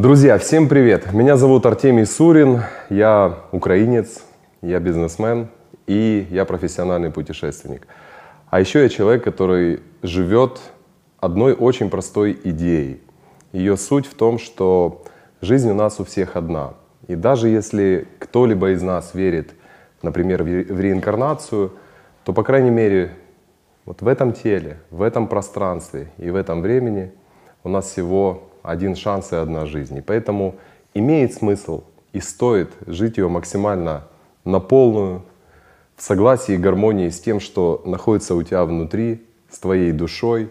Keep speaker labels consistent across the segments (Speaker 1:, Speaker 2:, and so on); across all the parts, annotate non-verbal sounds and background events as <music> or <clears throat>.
Speaker 1: Друзья, всем привет! Меня зовут Артемий Сурин, я украинец, я бизнесмен и я профессиональный путешественник. А еще я человек, который живет одной очень простой идеей. Ее суть в том, что жизнь у нас у всех одна. И даже если кто-либо из нас верит, например, в реинкарнацию, то, по крайней мере, вот в этом теле, в этом пространстве и в этом времени у нас всего один шанс и одна жизнь. И поэтому имеет смысл и стоит жить ее максимально на полную, в согласии и гармонии с тем, что находится у тебя внутри, с твоей душой,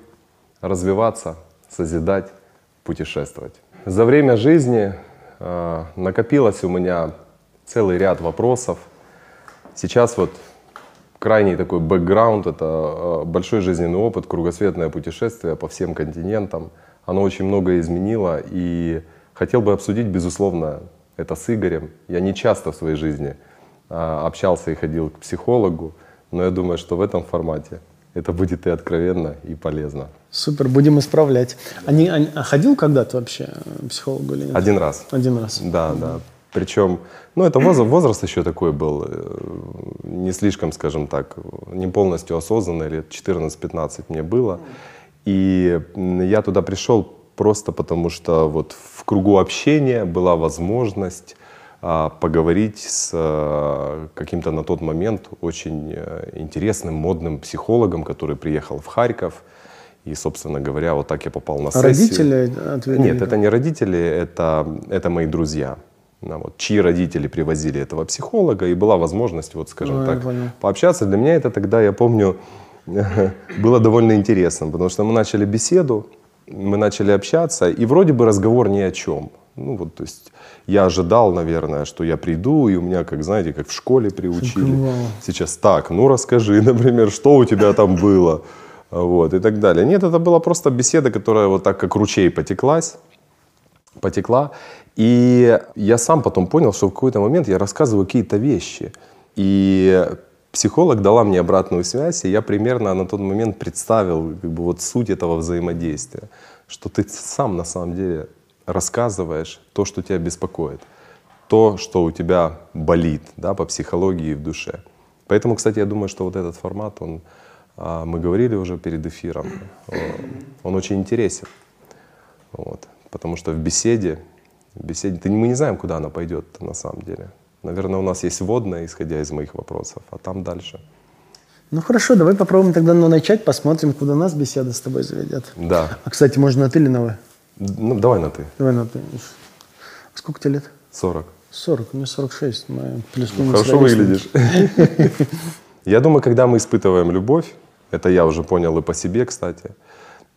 Speaker 1: развиваться, созидать, путешествовать. За время жизни э, накопилось у меня целый ряд вопросов. Сейчас вот крайний такой бэкграунд — это э, большой жизненный опыт, кругосветное путешествие по всем континентам — оно очень многое изменило. И хотел бы обсудить, безусловно, это с Игорем. Я не часто в своей жизни а, общался и ходил к психологу, но я думаю, что в этом формате это будет и откровенно, и полезно.
Speaker 2: Супер, будем исправлять. А, не, а ходил когда-то вообще к психологу или нет?
Speaker 1: Один раз.
Speaker 2: Один раз.
Speaker 1: Да, mm да. Причем, ну это возраст, возраст еще такой был, э, не слишком, скажем так, не полностью осознанный, лет 14-15 мне было. И я туда пришел просто потому, что вот в кругу общения была возможность а, поговорить с а, каким-то на тот момент очень а, интересным, модным психологом, который приехал в Харьков. И, собственно говоря, вот так я попал на сессию.
Speaker 2: Родители
Speaker 1: отвели? Нет, это не родители, это, это мои друзья. Вот, чьи родители привозили этого психолога, и была возможность, вот, скажем а, так, пообщаться. Для меня это тогда, я помню, <laughs> было довольно интересно, потому что мы начали беседу, мы начали общаться, и вроде бы разговор ни о чем. Ну вот, то есть я ожидал, наверное, что я приду, и у меня, как знаете, как в школе приучили. Сейчас так, ну расскажи, <laughs> например, что у тебя там было, вот, и так далее. Нет, это была просто беседа, которая вот так, как ручей потеклась, потекла. И я сам потом понял, что в какой-то момент я рассказываю какие-то вещи. И Психолог дала мне обратную связь, и я примерно на тот момент представил как бы, вот суть этого взаимодействия, что ты сам на самом деле рассказываешь то, что тебя беспокоит, то, что у тебя болит да, по психологии и в душе. Поэтому, кстати, я думаю, что вот этот формат, он, а, мы говорили уже перед эфиром, он очень интересен. Вот, потому что в беседе, в беседе, мы не знаем, куда она пойдет на самом деле. Наверное, у нас есть вводная, исходя из моих вопросов, а там дальше.
Speaker 2: Ну хорошо, давай попробуем тогда ну, начать, посмотрим, куда нас беседа с тобой заведет.
Speaker 1: Да.
Speaker 2: А, кстати, можно на ты или на вы?
Speaker 1: Ну, давай на ты.
Speaker 2: Давай на ты. Сколько тебе лет?
Speaker 1: 40.
Speaker 2: 40, мне 46. Мы
Speaker 1: плюс ну, Хорошо выглядишь. <laughs> Я думаю, когда мы испытываем любовь, это я уже понял и по себе, кстати,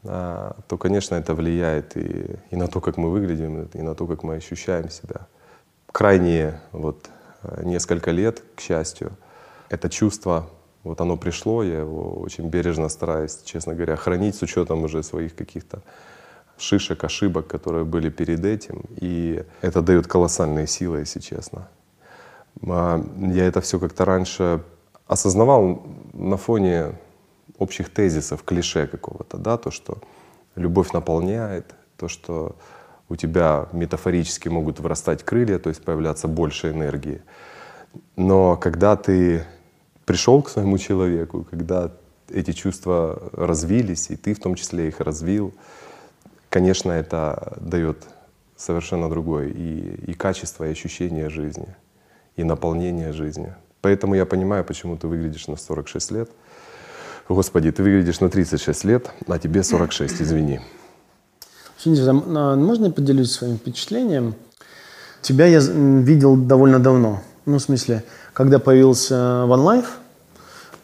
Speaker 1: а, то, конечно, это влияет и, и на то, как мы выглядим, и на то, как мы ощущаем себя крайние вот э, несколько лет, к счастью, это чувство, вот оно пришло, я его очень бережно стараюсь, честно говоря, хранить с учетом уже своих каких-то шишек, ошибок, которые были перед этим. И это дает колоссальные силы, если честно. А, я это все как-то раньше осознавал на фоне общих тезисов, клише какого-то, да, то, что любовь наполняет, то, что у тебя метафорически могут вырастать крылья, то есть появляться больше энергии. Но когда ты пришел к своему человеку, когда эти чувства развились, и ты в том числе их развил, конечно, это дает совершенно другое и, и качество, и ощущение жизни, и наполнение жизни. Поэтому я понимаю, почему ты выглядишь на 46 лет. Господи, ты выглядишь на 36 лет, а тебе 46, извини.
Speaker 2: Синдзя, можно я поделюсь своим впечатлением? Тебя я видел довольно давно. Ну, в смысле, когда появился One Life,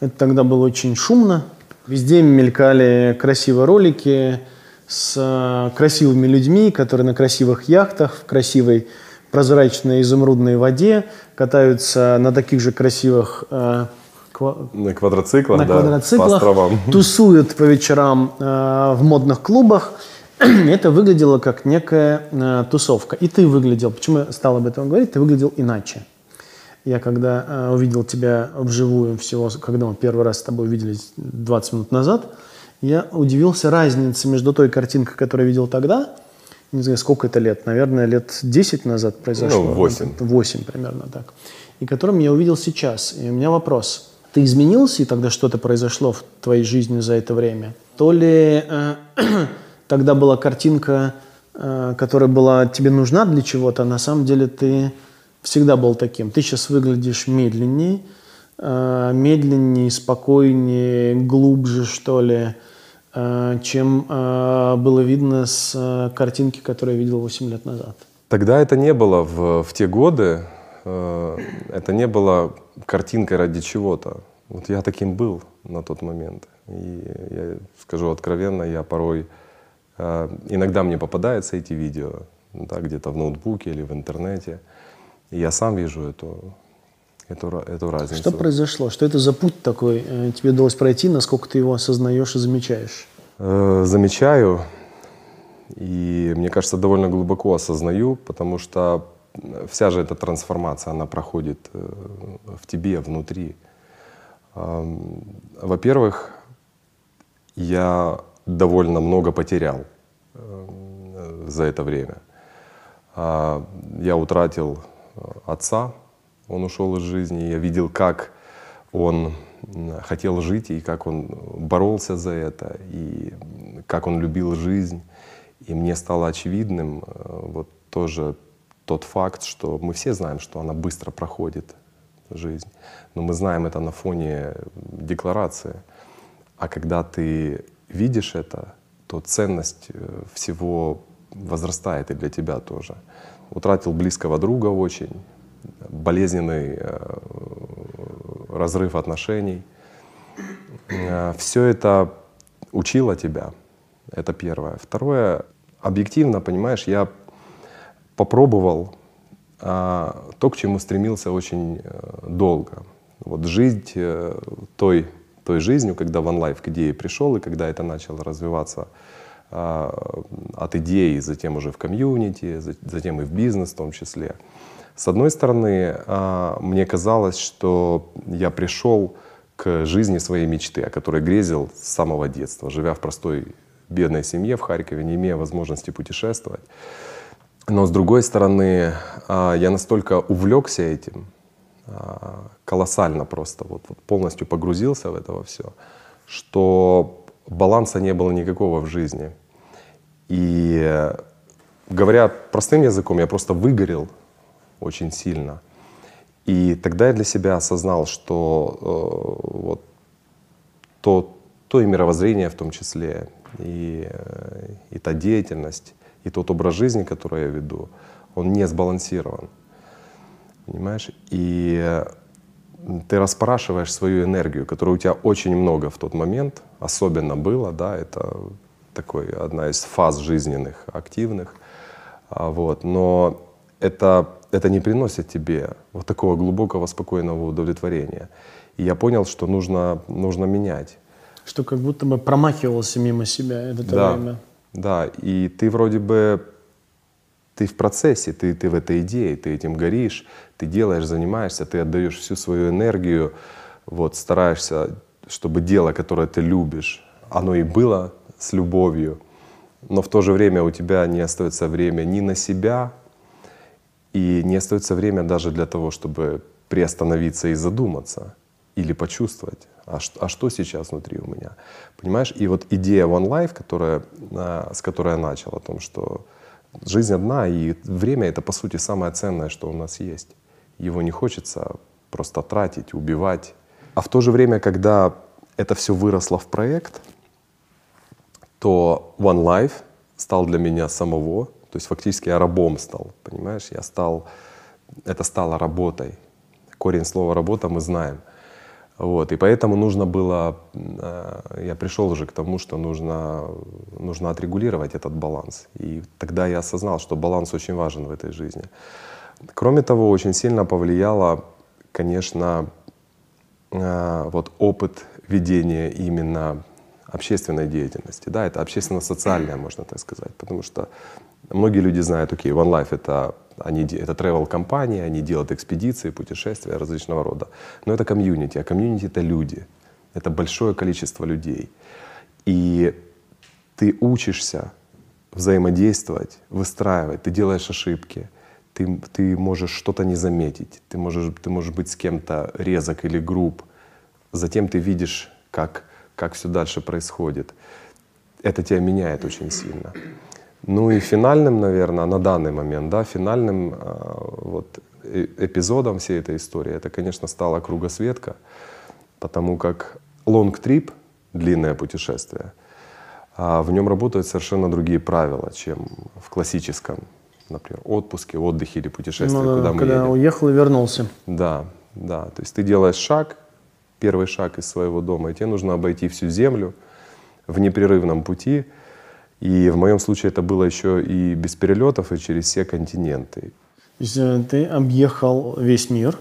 Speaker 2: это тогда было очень шумно. Везде мелькали красивые ролики с э, красивыми людьми, которые на красивых яхтах, в красивой прозрачной изумрудной воде катаются на таких же красивых э,
Speaker 1: на квадроциклах,
Speaker 2: на
Speaker 1: да,
Speaker 2: квадроциклах, по островам. тусуют по вечерам э, в модных клубах. <clears throat> это выглядело как некая э, тусовка. И ты выглядел, почему я стал об этом говорить, ты выглядел иначе. Я когда э, увидел тебя вживую всего, когда мы первый раз с тобой увиделись 20 минут назад, я удивился разнице между той картинкой, которую я видел тогда, не знаю, сколько это лет, наверное, лет 10 назад произошло.
Speaker 1: Ну, 8.
Speaker 2: 8 примерно так. И которым я увидел сейчас. И у меня вопрос. Ты изменился, и тогда что-то произошло в твоей жизни за это время? То ли э, <clears throat> тогда была картинка, э, которая была тебе нужна для чего-то, а на самом деле ты всегда был таким. Ты сейчас выглядишь медленнее, э, медленнее, спокойнее, глубже, что ли, э, чем было видно с картинки, которую я видел 8 лет назад.
Speaker 1: Тогда это не было в, в те годы, это не было картинкой ради чего-то. Вот я таким был на тот момент. И я скажу откровенно, я порой, иногда мне попадаются эти видео, да, где-то в ноутбуке или в интернете, и я сам вижу эту, эту, эту разницу.
Speaker 2: Что произошло? Что это за путь такой э, тебе удалось пройти? Насколько ты его осознаешь и замечаешь?
Speaker 1: Э, замечаю и, мне кажется, довольно глубоко осознаю, потому что вся же эта трансформация, она проходит э, в тебе, внутри. Ам, Во-первых, я довольно много потерял э, за это время. А, Я утратил э, отца, он ушел из жизни, я видел, как он хотел жить и как он боролся за это, и как он любил жизнь. И мне стало очевидным э, вот тоже тот факт, что мы все знаем, что она быстро проходит, жизнь, но мы знаем это на фоне декларации. А когда ты видишь это, то ценность э, всего возрастает и для тебя тоже. Утратил близкого друга очень, болезненный э, разрыв отношений. Все это учило тебя. Это первое. Второе, объективно, понимаешь, я попробовал а, то, к чему стремился очень э, долго. Вот жить э, той, той жизнью, когда OneLife к идее пришел, и когда это начало развиваться а, от идеи, затем уже в комьюнити, за- затем и в бизнес в том числе. С одной стороны, а, мне казалось, что я пришел к жизни своей мечты, о которой грезил с самого детства, живя в простой бедной семье в Харькове, не имея возможности путешествовать. Но с другой стороны, а, я настолько увлекся этим, колоссально просто, вот, вот полностью погрузился в это во все, что баланса не было никакого в жизни. И э, говоря простым языком, я просто выгорел очень сильно. И тогда я для себя осознал, что э, вот то, то и мировоззрение в том числе, и, э, и та деятельность, и тот образ жизни, который я веду, он не сбалансирован. Понимаешь? И ты распрашиваешь свою энергию, которой у тебя очень много в тот момент, особенно было, да, это такой одна из фаз жизненных, активных, А, вот, но это, это не приносит тебе вот такого глубокого, спокойного удовлетворения. И я понял, что нужно, нужно менять.
Speaker 2: Что как будто бы промахивался мимо себя это
Speaker 1: Да,
Speaker 2: время.
Speaker 1: да, и ты вроде бы, ты в процессе, ты, ты в этой идее, ты этим горишь, ты делаешь, занимаешься, ты отдаешь всю свою энергию, вот, стараешься, чтобы дело, которое ты любишь, оно и было с любовью, но в то же время у тебя не остается время ни на себя, и не остается время даже для того, чтобы приостановиться и задуматься или почувствовать, а что, а что сейчас внутри у меня. Понимаешь? И вот идея One Life, которая, а, с которой я начал, о том, что жизнь одна, и время — это, по сути, самое ценное, что у нас есть. Его не хочется просто тратить, убивать. А в то же время, когда это все выросло в проект, то One Life стал для меня самого, то есть фактически я рабом стал, понимаешь? Я стал, это стало работой. Корень слова «работа» мы знаем. Вот, и поэтому нужно было, э, я пришел уже к тому, что нужно, нужно отрегулировать этот баланс. И тогда я осознал, что баланс очень важен в этой жизни. Кроме того, очень сильно повлияло, конечно, э, вот опыт ведения именно общественной деятельности. Да, это общественно-социальная, можно так сказать, потому что многие люди знают, окей, One Life это они, это travel компания они делают экспедиции, путешествия различного рода. Но это комьюнити, а комьюнити это люди, это большое количество людей. И ты учишься взаимодействовать, выстраивать, ты делаешь ошибки, ты, ты можешь что-то не заметить, ты можешь, ты можешь быть с кем-то резок или груб, затем ты видишь, как, как все дальше происходит. Это тебя меняет очень сильно. Ну и финальным, наверное, на данный момент, да, финальным э, вот, э, эпизодом всей этой истории, это, конечно, стала кругосветка, потому как лонг-трип, длинное путешествие, а в нем работают совершенно другие правила, чем в классическом, например, отпуске, отдыхе или путешествии,
Speaker 2: Ну,
Speaker 1: куда мы
Speaker 2: когда
Speaker 1: едем.
Speaker 2: уехал и вернулся.
Speaker 1: Да, да. То есть ты делаешь шаг, первый шаг из своего дома, и тебе нужно обойти всю землю в непрерывном пути. И в моем случае это было еще и без перелетов, и через все континенты.
Speaker 2: То есть э, ты объехал весь мир,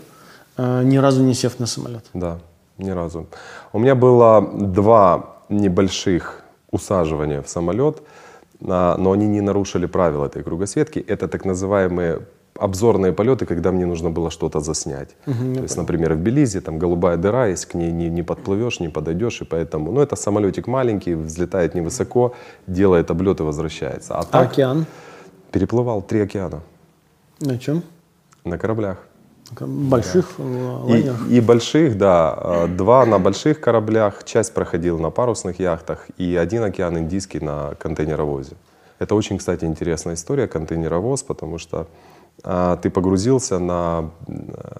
Speaker 2: э, ни разу не сев на самолет.
Speaker 1: Да, ни разу. У меня было два небольших усаживания в самолет, но они не нарушили правила этой кругосветки. Это так называемые обзорные полеты, когда мне нужно было что-то заснять. То есть, например, в Белизе там голубая дыра есть, к ней не, не подплывешь, не подойдешь, и поэтому, ну, это самолетик маленький, взлетает невысоко, делает облет и возвращается. А
Speaker 2: А
Speaker 1: так
Speaker 2: океан?
Speaker 1: переплывал три океана
Speaker 2: На чем?
Speaker 1: на кораблях.
Speaker 2: Больших э,
Speaker 1: И,
Speaker 2: лайнерах?
Speaker 1: и больших, да, э, два на больших кораблях, часть проходил на парусных яхтах, и один океан Индийский на контейнеровозе. Это очень, кстати, интересная история, контейнеровоз, потому что а, ты погрузился на,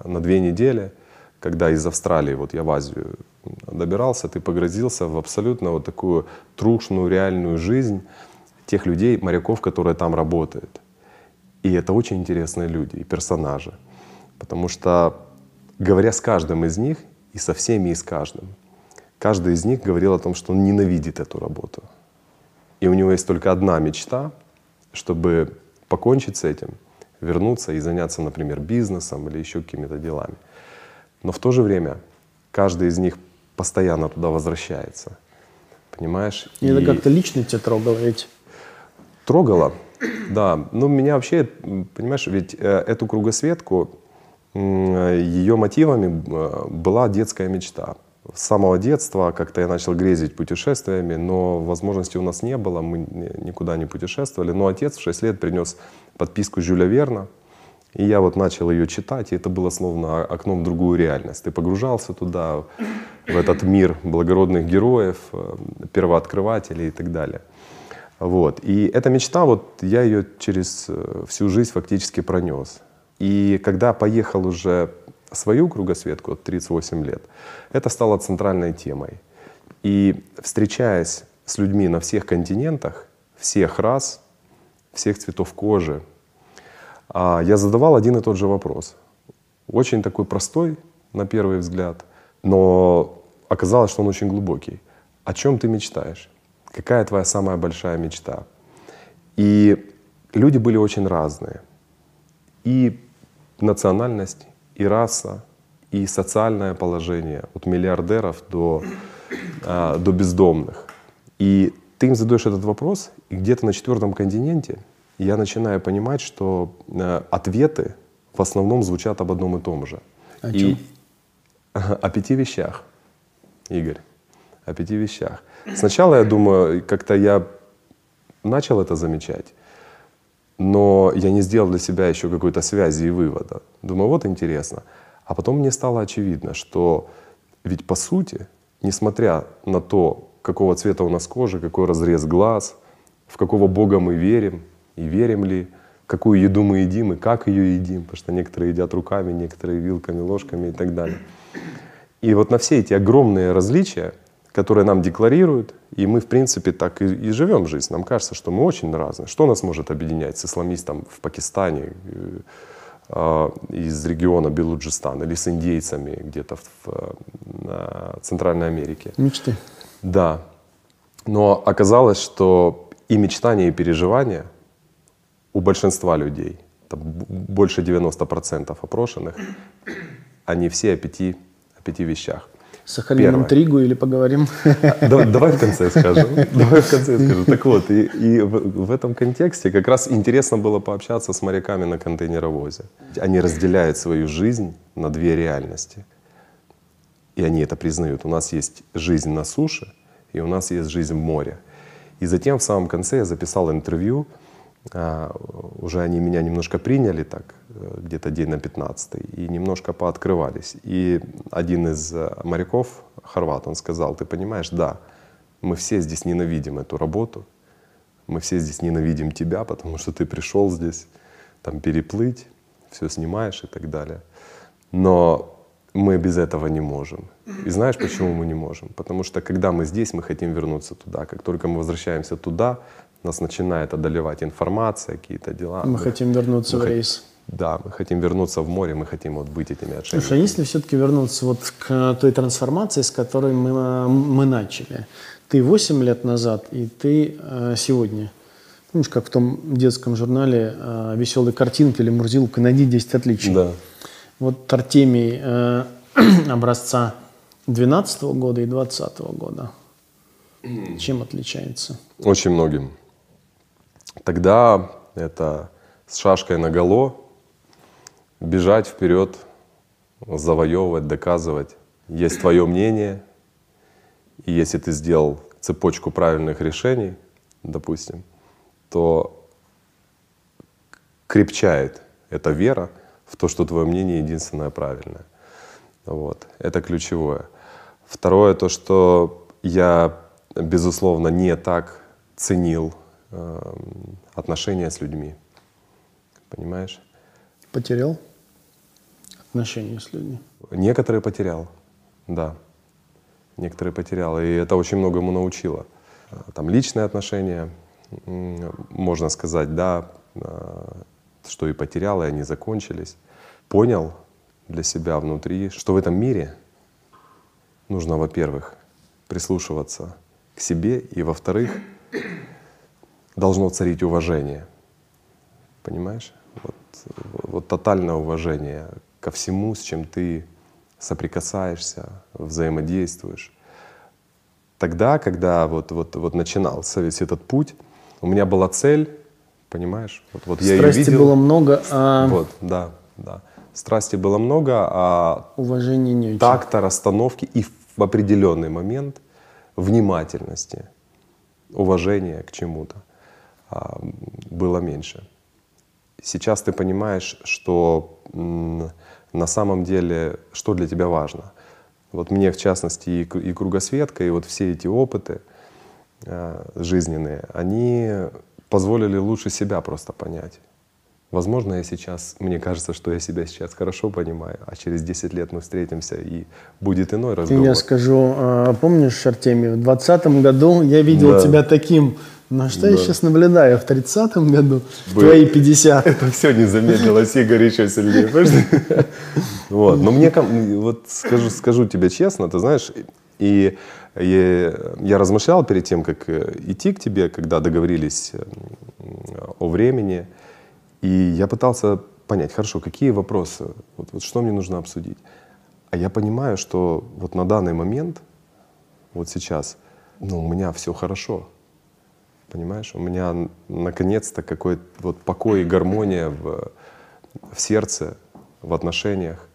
Speaker 1: на две недели, когда из Австралии, вот я в Азию добирался, ты погрузился в абсолютно вот такую трушную реальную жизнь тех людей, моряков, которые там работают. И это очень интересные люди и персонажи. Потому что, говоря с каждым из них, и со всеми, и с каждым, каждый из них говорил о том, что он ненавидит эту работу. И у него есть только одна мечта, чтобы покончить с этим, вернуться и заняться, например, бизнесом или еще какими-то делами. Но в то же время каждый из них постоянно туда возвращается. Понимаешь?
Speaker 2: И это
Speaker 1: И-
Speaker 2: как-то лично тебя трогало ведь.
Speaker 1: Трогало, да. Ну, меня вообще, понимаешь, ведь э, эту кругосветку, ее мотивами э, была детская мечта. С самого детства как-то я начал грезить путешествиями, но возможности у нас не было, мы ни- никуда не путешествовали. Но отец в 6 лет принес подписку Жюля Верна, и я вот начал ее читать, и это было словно окном в другую реальность. Ты погружался туда, в этот мир благородных героев, э, первооткрывателей и так далее. Вот. И эта мечта, вот я ее через э, всю жизнь фактически пронес. И когда поехал уже свою кругосветку, от 38 лет, это стало центральной темой. И встречаясь с людьми на всех континентах, всех рас, всех цветов кожи, а, я задавал один и тот же вопрос. Очень такой простой на первый взгляд, но оказалось, что он очень глубокий. О чем ты мечтаешь? Какая твоя самая большая мечта? И люди были очень разные. И национальность, и раса, и социальное положение, от миллиардеров до, а, до бездомных. И ты им задаешь этот вопрос, и где-то на четвертом континенте я начинаю понимать, что э, ответы в основном звучат об одном и том же.
Speaker 2: О
Speaker 1: И-
Speaker 2: чем? <laughs>
Speaker 1: о пяти вещах, Игорь, о пяти вещах. Сначала я думаю, как-то я начал это замечать, но я не сделал для себя еще какой-то связи и вывода. Думаю, вот интересно. А потом мне стало очевидно, что ведь по сути, несмотря на то, какого цвета у нас кожа, какой разрез глаз, в какого Бога мы верим и верим ли, какую еду мы едим и как ее едим, потому что некоторые едят руками, некоторые вилками, ложками и так далее. И вот на все эти огромные различия, которые нам декларируют, и мы, в принципе, так и, и живем жизнь. Нам кажется, что мы очень разные. Что нас может объединять с исламистом в Пакистане, э, э, из региона Белуджистан, или с индейцами где-то в на Центральной Америке?
Speaker 2: Мечты.
Speaker 1: Да. Но оказалось, что и мечтания, и переживания у большинства людей, там больше 90% опрошенных, они все о пяти, о пяти вещах.
Speaker 2: Сохраним
Speaker 1: Первое.
Speaker 2: интригу или поговорим?
Speaker 1: Давай, давай в конце скажу. Давай в конце скажу. Так вот, и, и в, в этом контексте как раз интересно было пообщаться с моряками на контейнеровозе. Они разделяют свою жизнь на две реальности. И они это признают. У нас есть жизнь на суше, и у нас есть жизнь в море. И затем в самом конце я записал интервью, а, уже они меня немножко приняли так, где-то день на 15 и немножко пооткрывались. И один из э, моряков, хорват, он сказал, ты понимаешь, да, мы все здесь ненавидим эту работу, мы все здесь ненавидим тебя, потому что ты пришел здесь там переплыть, все снимаешь и так далее. Но мы без этого не можем. И знаешь, почему мы не можем? Потому что когда мы здесь, мы хотим вернуться туда. Как только мы возвращаемся туда, нас начинает одолевать информация, какие-то дела.
Speaker 2: Мы, мы хотим вернуться
Speaker 1: мы
Speaker 2: в рейс.
Speaker 1: Да, мы хотим вернуться в море, мы хотим вот быть этими отшельниками.
Speaker 2: Слушай, а если все-таки вернуться вот к той трансформации, с которой мы, мы начали? Ты 8 лет назад и ты э, сегодня. Помнишь, как в том детском журнале э, «Веселые картинки» или «Мурзилка» «Найди 10 отличий».
Speaker 1: Да.
Speaker 2: Вот Артемий э, <clears throat> образца 12 года и 20 года. Чем отличается?
Speaker 1: Очень многим. Тогда это с шашкой на голо бежать вперед, завоевывать, доказывать. Есть твое мнение, и если ты сделал цепочку правильных решений, допустим, то крепчает эта вера в то, что твое мнение единственное правильное. Вот. Это ключевое. Второе, то, что я, безусловно, не так ценил э, отношения с людьми. Понимаешь?
Speaker 2: Потерял отношения с людьми?
Speaker 1: Некоторые потерял, да. Некоторые потерял. И это очень многому научило. Там личные отношения, можно сказать, да, э, что и потерял, и они закончились. Понял для себя внутри, что в этом мире нужно, во-первых, прислушиваться к себе, и, во-вторых, должно царить уважение. Понимаешь? Вот, тотальное уважение ко всему, с чем ты соприкасаешься, взаимодействуешь. Тогда, когда вот, вот, вот начинался весь этот путь, у меня была цель, понимаешь? Вот, вот
Speaker 2: я Страсти видел. было много, а...
Speaker 1: Вот, да, да. Страсти было много, а
Speaker 2: уважения не очень.
Speaker 1: такта, расстановки и в определенный момент внимательности, уважения к чему-то а, было меньше. Сейчас ты понимаешь, что на самом деле, что для тебя важно. Вот мне, в частности, и, и кругосветка, и вот все эти опыты э, жизненные, они позволили лучше себя просто понять. Возможно, я сейчас, мне кажется, что я себя сейчас хорошо понимаю, а через 10 лет мы встретимся и будет иной разговор.
Speaker 2: Я скажу, а, помнишь, Артемий, в 2020 году я видел да. тебя таким, на что да. я сейчас наблюдаю в 30-м году, в твои 50. <laughs>
Speaker 1: Это все не замедлилось, Игорь еще сильнее. Вот. Но мне, вот скажу, скажу тебе честно, ты знаешь, и я размышлял перед тем, как э, идти к тебе, когда договорились о времени, и я пытался понять, хорошо, какие вопросы, вот, вот что мне нужно обсудить. А я понимаю, что вот на данный момент, вот сейчас, ну, у меня все хорошо. Понимаешь, у меня наконец-то какой-то вот покой и гармония в, в сердце, в отношениях.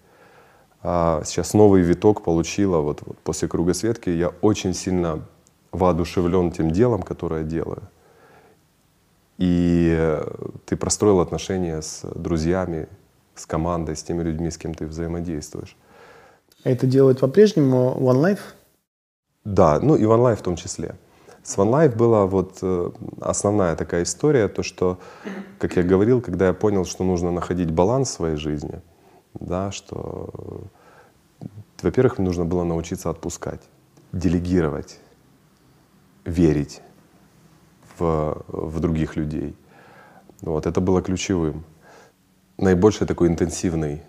Speaker 1: А сейчас новый виток получила вот, вот после кругосветки. Я очень сильно воодушевлен тем делом, которое делаю. И э, ты простроил отношения с друзьями, с командой, с теми людьми, с кем ты взаимодействуешь.
Speaker 2: А это делает по-прежнему One Life?
Speaker 1: Да, ну и One Life в том числе. С One Life была вот э, основная такая история, то что, как я говорил, когда я понял, что нужно находить баланс в своей жизни, да, что, во-первых, нужно было научиться отпускать, делегировать, верить в, в других людей. Вот, это было ключевым. Наибольший такой интенсивный,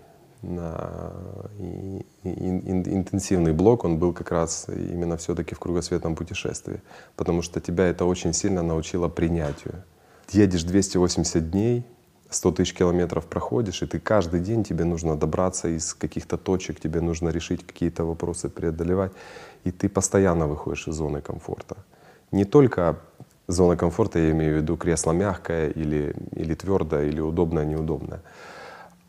Speaker 1: интенсивный блок, он был как раз именно все-таки в кругосветном путешествии, потому что тебя это очень сильно научило принятию. Едешь 280 дней, 100 тысяч километров проходишь, и ты каждый день тебе нужно добраться из каких-то точек, тебе нужно решить какие-то вопросы, преодолевать, и ты постоянно выходишь из зоны комфорта. Не только Зона комфорта, я имею в виду кресло мягкое или, или твердое, или удобное, неудобное.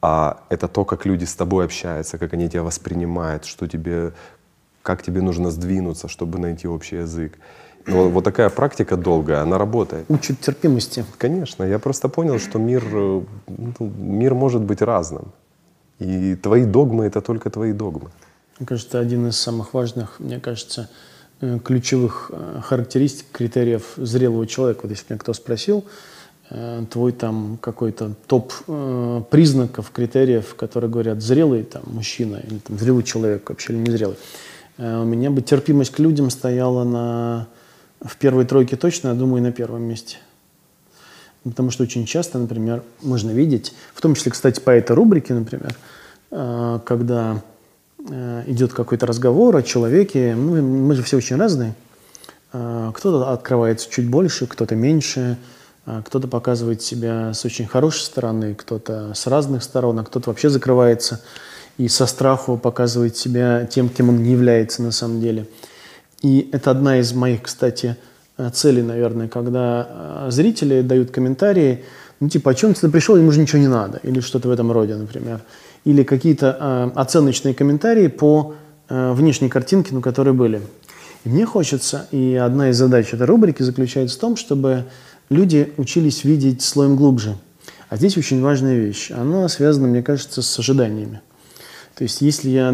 Speaker 1: А это то, как люди с тобой общаются, как они тебя воспринимают, что тебе, как тебе нужно сдвинуться, чтобы найти общий язык. Но вот такая практика долгая, она работает.
Speaker 2: Учит терпимости.
Speaker 1: Конечно, я просто понял, что мир, э, ну, мир может быть разным. И твои догмы — это только твои догмы.
Speaker 2: Мне кажется, один из самых важных, мне кажется, э, ключевых э, характеристик, критериев зрелого человека. Вот если меня кто спросил, твой там какой-то топ признаков, критериев, которые говорят зрелый там мужчина или там зрелый человек, вообще или незрелый. У меня бы терпимость к людям стояла на в первой тройке точно, я думаю, на первом месте. Потому что очень часто, например, можно видеть, в том числе, кстати, по этой рубрике, например, э, когда э, идет какой-то разговор о человеке, ну, мы же все очень разные. Э, кто-то открывается чуть больше, кто-то меньше, кто-то показывает себя с очень хорошей стороны, кто-то с разных сторон, а кто-то вообще закрывается и со страху показывает себя тем, кем он не является на самом деле – и это одна из моих, кстати, э, целей, наверное, когда э, зрители дают комментарии, ну, типа, о чем ты пришел, ему же ничего не надо, или что-то в этом роде, например. Или какие-то э, оценочные комментарии по э, внешней картинке, ну, которые были. И мне хочется, и одна из задач этой рубрики заключается в том, чтобы люди учились видеть слоем глубже. А здесь очень важная вещь. Она связана, мне кажется, с ожиданиями. То есть, если я э,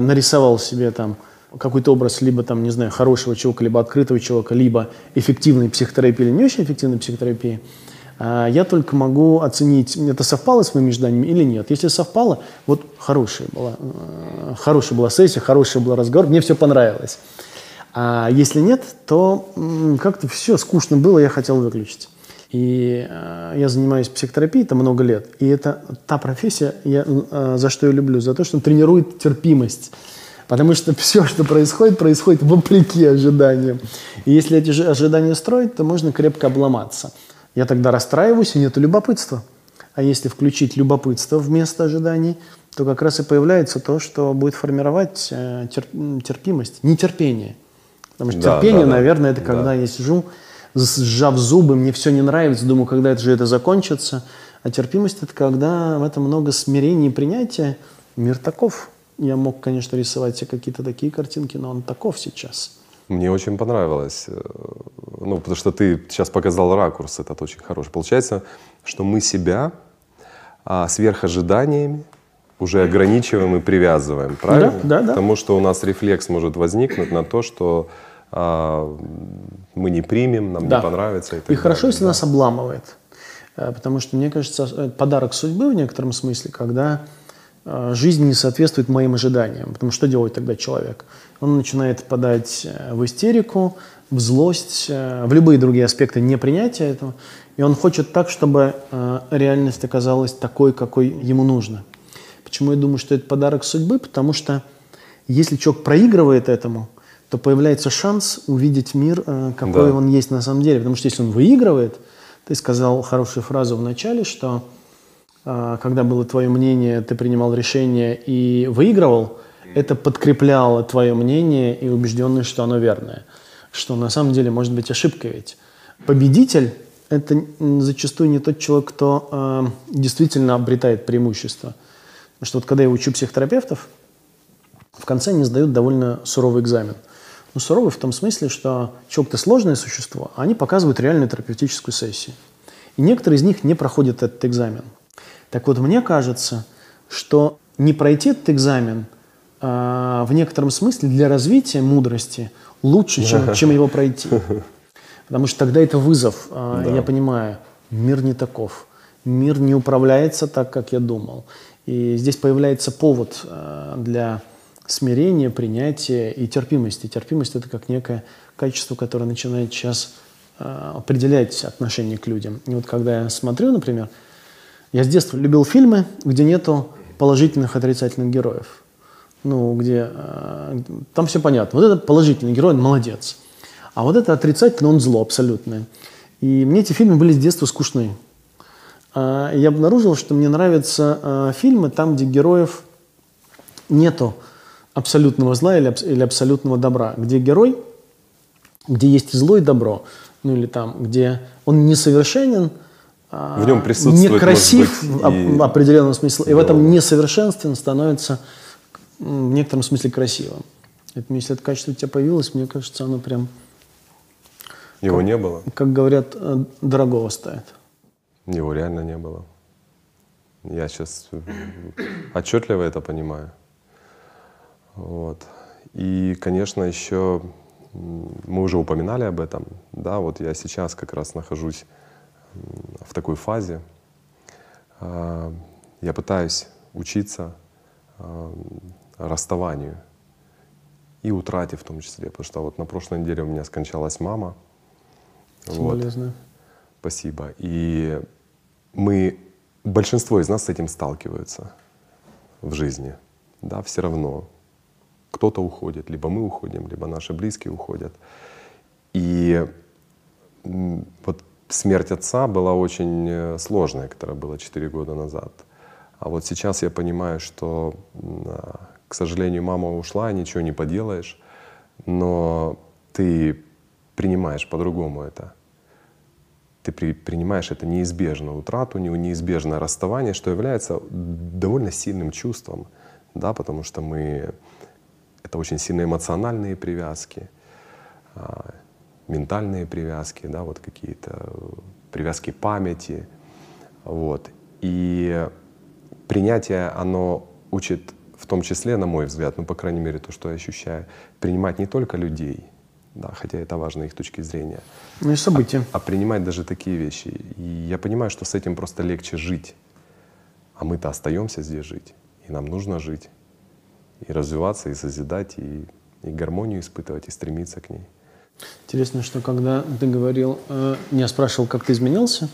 Speaker 2: нарисовал себе там какой-то образ либо там, не знаю, хорошего человека, либо открытого человека, либо эффективной психотерапии или не очень эффективной психотерапии, а, я только могу оценить, это совпало с моими ожиданиями или нет. Если совпало, вот хорошая была, э, хорошая была сессия, хороший был разговор, мне все понравилось. А если нет, то как-то все скучно было, я хотел выключить. И э, я занимаюсь психотерапией там много лет. И это та профессия, я, э, за что я люблю, за то, что тренирует терпимость. Потому что <laughs> все, что происходит, происходит вопреки ожиданиям. И если эти же ожидания строить, то можно крепко обломаться. Я тогда расстраиваюсь, и нет любопытства. А если включить любопытство вместо ожиданий, то как раз и появляется то, что будет формировать э, терпимость, нетерпение. Потому что да, терпение, да, да. наверное, это когда да. я сижу, сжав зубы, мне все не нравится, думаю, когда это же это закончится. А терпимость – это когда в этом много смирения и принятия. Мир таков. Я мог, конечно, рисовать себе какие-то такие картинки, но он таков сейчас.
Speaker 1: Мне очень понравилось. Э, ну, потому что ты сейчас показал ракурс, этот очень хороший. Получается, что мы себя а, сверх ожиданиями уже ограничиваем и привязываем, правильно?
Speaker 2: Да, да, да.
Speaker 1: Потому что у нас рефлекс может возникнуть на то, что мы не примем, нам да. не понравится.
Speaker 2: И, так и хорошо, если да. нас обламывает. Э, потому что, мне кажется, э, подарок судьбы в некотором смысле, когда Э, жизнь не соответствует моим ожиданиям. Потому что делает тогда человек? Он начинает подать э, в истерику, в злость, в любые другие аспекты непринятия этого. И он хочет так, чтобы реальность оказалась такой, какой ему нужно. Почему я думаю, что это подарок судьбы? Потому что если человек проигрывает этому, то появляется шанс увидеть мир, какой да. он есть на самом деле. Потому что если он выигрывает, ты сказал хорошую фразу в начале, что а, когда было твое мнение, ты принимал решение и выигрывал, это подкрепляло твое мнение и убежденность, что оно верное. Что на самом деле может быть ошибка ведь. Победитель – это зачастую не тот человек, кто э, действительно обретает преимущество. Потому что вот когда я учу психотерапевтов, в конце они сдают довольно суровый экзамен. Ну, суровый в том смысле, что человек-то сложное существо, а они показывают реальную терапевтическую сессию. И некоторые из них не проходят этот экзамен – так вот, мне кажется, что не пройти этот экзамен э, в некотором смысле для развития мудрости лучше, <laughs> чем, чем его пройти. Потому что тогда это вызов. Э, да. Я понимаю, мир не таков. Мир не управляется так, как я думал. И здесь появляется повод э, для смирения, принятия и терпимости. Терпимость – это как некое качество, которое начинает сейчас э, определять отношение к людям. И вот когда я смотрю, например, я с детства любил фильмы, где нету положительных, отрицательных героев. Ну, где... Э, там все понятно. Вот это положительный герой, он молодец. А вот это отрицательный, он зло абсолютное. И мне эти фильмы были с детства скучны. Э, я обнаружил, что мне нравятся фильмы там, где героев нету абсолютного зла или, или абсолютного добра. Где герой, где есть и зло, и добро. Ну или там, где он несовершенен,
Speaker 1: в нем присутствует,
Speaker 2: некрасив
Speaker 1: быть,
Speaker 2: и... в определенном смысле. И в этом несовершенстве становится в некотором смысле красивым. Это, если это качество у тебя появилось, мне кажется, оно прям
Speaker 1: Его не было?
Speaker 2: Как говорят, э, дорогого стоит.
Speaker 1: Его реально не было. Я сейчас отчетливо это понимаю. Вот. И, конечно, еще мы уже упоминали об этом. Да, вот я сейчас как раз нахожусь в такой фазе. А, я пытаюсь учиться расставанию и утрате в том числе, потому что вот на прошлой неделе у меня скончалась мама.
Speaker 2: Соболезную. Вот.
Speaker 1: Спасибо. И мы, большинство из нас с этим сталкиваются в жизни. Да, все равно. Кто-то уходит, либо мы уходим, либо наши близкие уходят. И вот смерть отца была очень э, сложная, которая была 4 года назад. А вот сейчас я понимаю, что, а, к сожалению, мама ушла, ничего не поделаешь, но ты принимаешь по-другому это. Ты при, принимаешь это неизбежную утрату, неизбежное расставание, что является довольно сильным чувством, да, потому что мы это очень сильные эмоциональные привязки, а, ментальные привязки, да, вот какие-то привязки памяти. Вот. И принятие, оно учит в том числе, на мой взгляд, ну, по крайней мере, то, что я ощущаю, принимать не только людей, да, хотя это важно их точки зрения.
Speaker 2: Ну и события.
Speaker 1: А, а принимать даже такие вещи. И я понимаю, что с этим просто легче жить. А мы-то остаемся здесь жить. И нам нужно жить. И развиваться, и созидать, и, и гармонию испытывать, и стремиться к ней.
Speaker 2: Интересно, что когда ты говорил, э, я спрашивал, как ты изменился,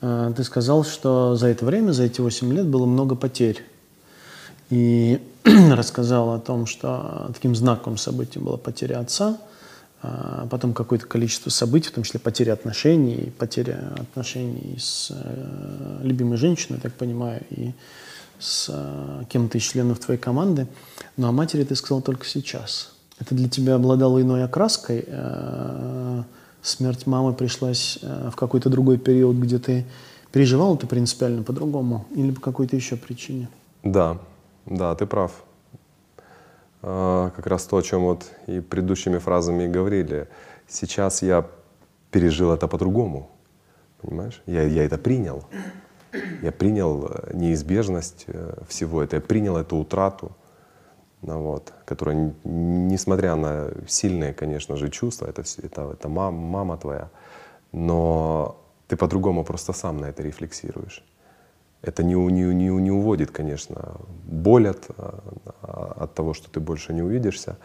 Speaker 2: э, ты сказал, что за это время, за эти 8 лет было много потерь. И <clears throat> рассказал о том, что таким знаковым событием была потеря отца, а потом какое-то количество событий, в том числе потеря отношений, потеря отношений с э, любимой женщиной, так понимаю, и с кем-то из членов твоей команды. Ну а матери ты сказал только сейчас – это для тебя обладало иной окраской? Э, смерть мамы пришлась э, в какой-то другой период, где ты переживал это принципиально по-другому или по какой-то еще причине?
Speaker 1: Да, да, ты прав. Как раз то, о чем вот и предыдущими фразами говорили. Сейчас я пережил это по-другому, понимаешь? Я, я это принял. Я принял э, неизбежность всего этого, я принял эту утрату ну, вот, которая, несмотря на сильные, конечно же, чувства, это, это, это мам, мама твоя, но ты по-другому просто сам на это рефлексируешь. Это не, не, не, не уводит, конечно, боль от, а, от того, что ты больше не увидишься,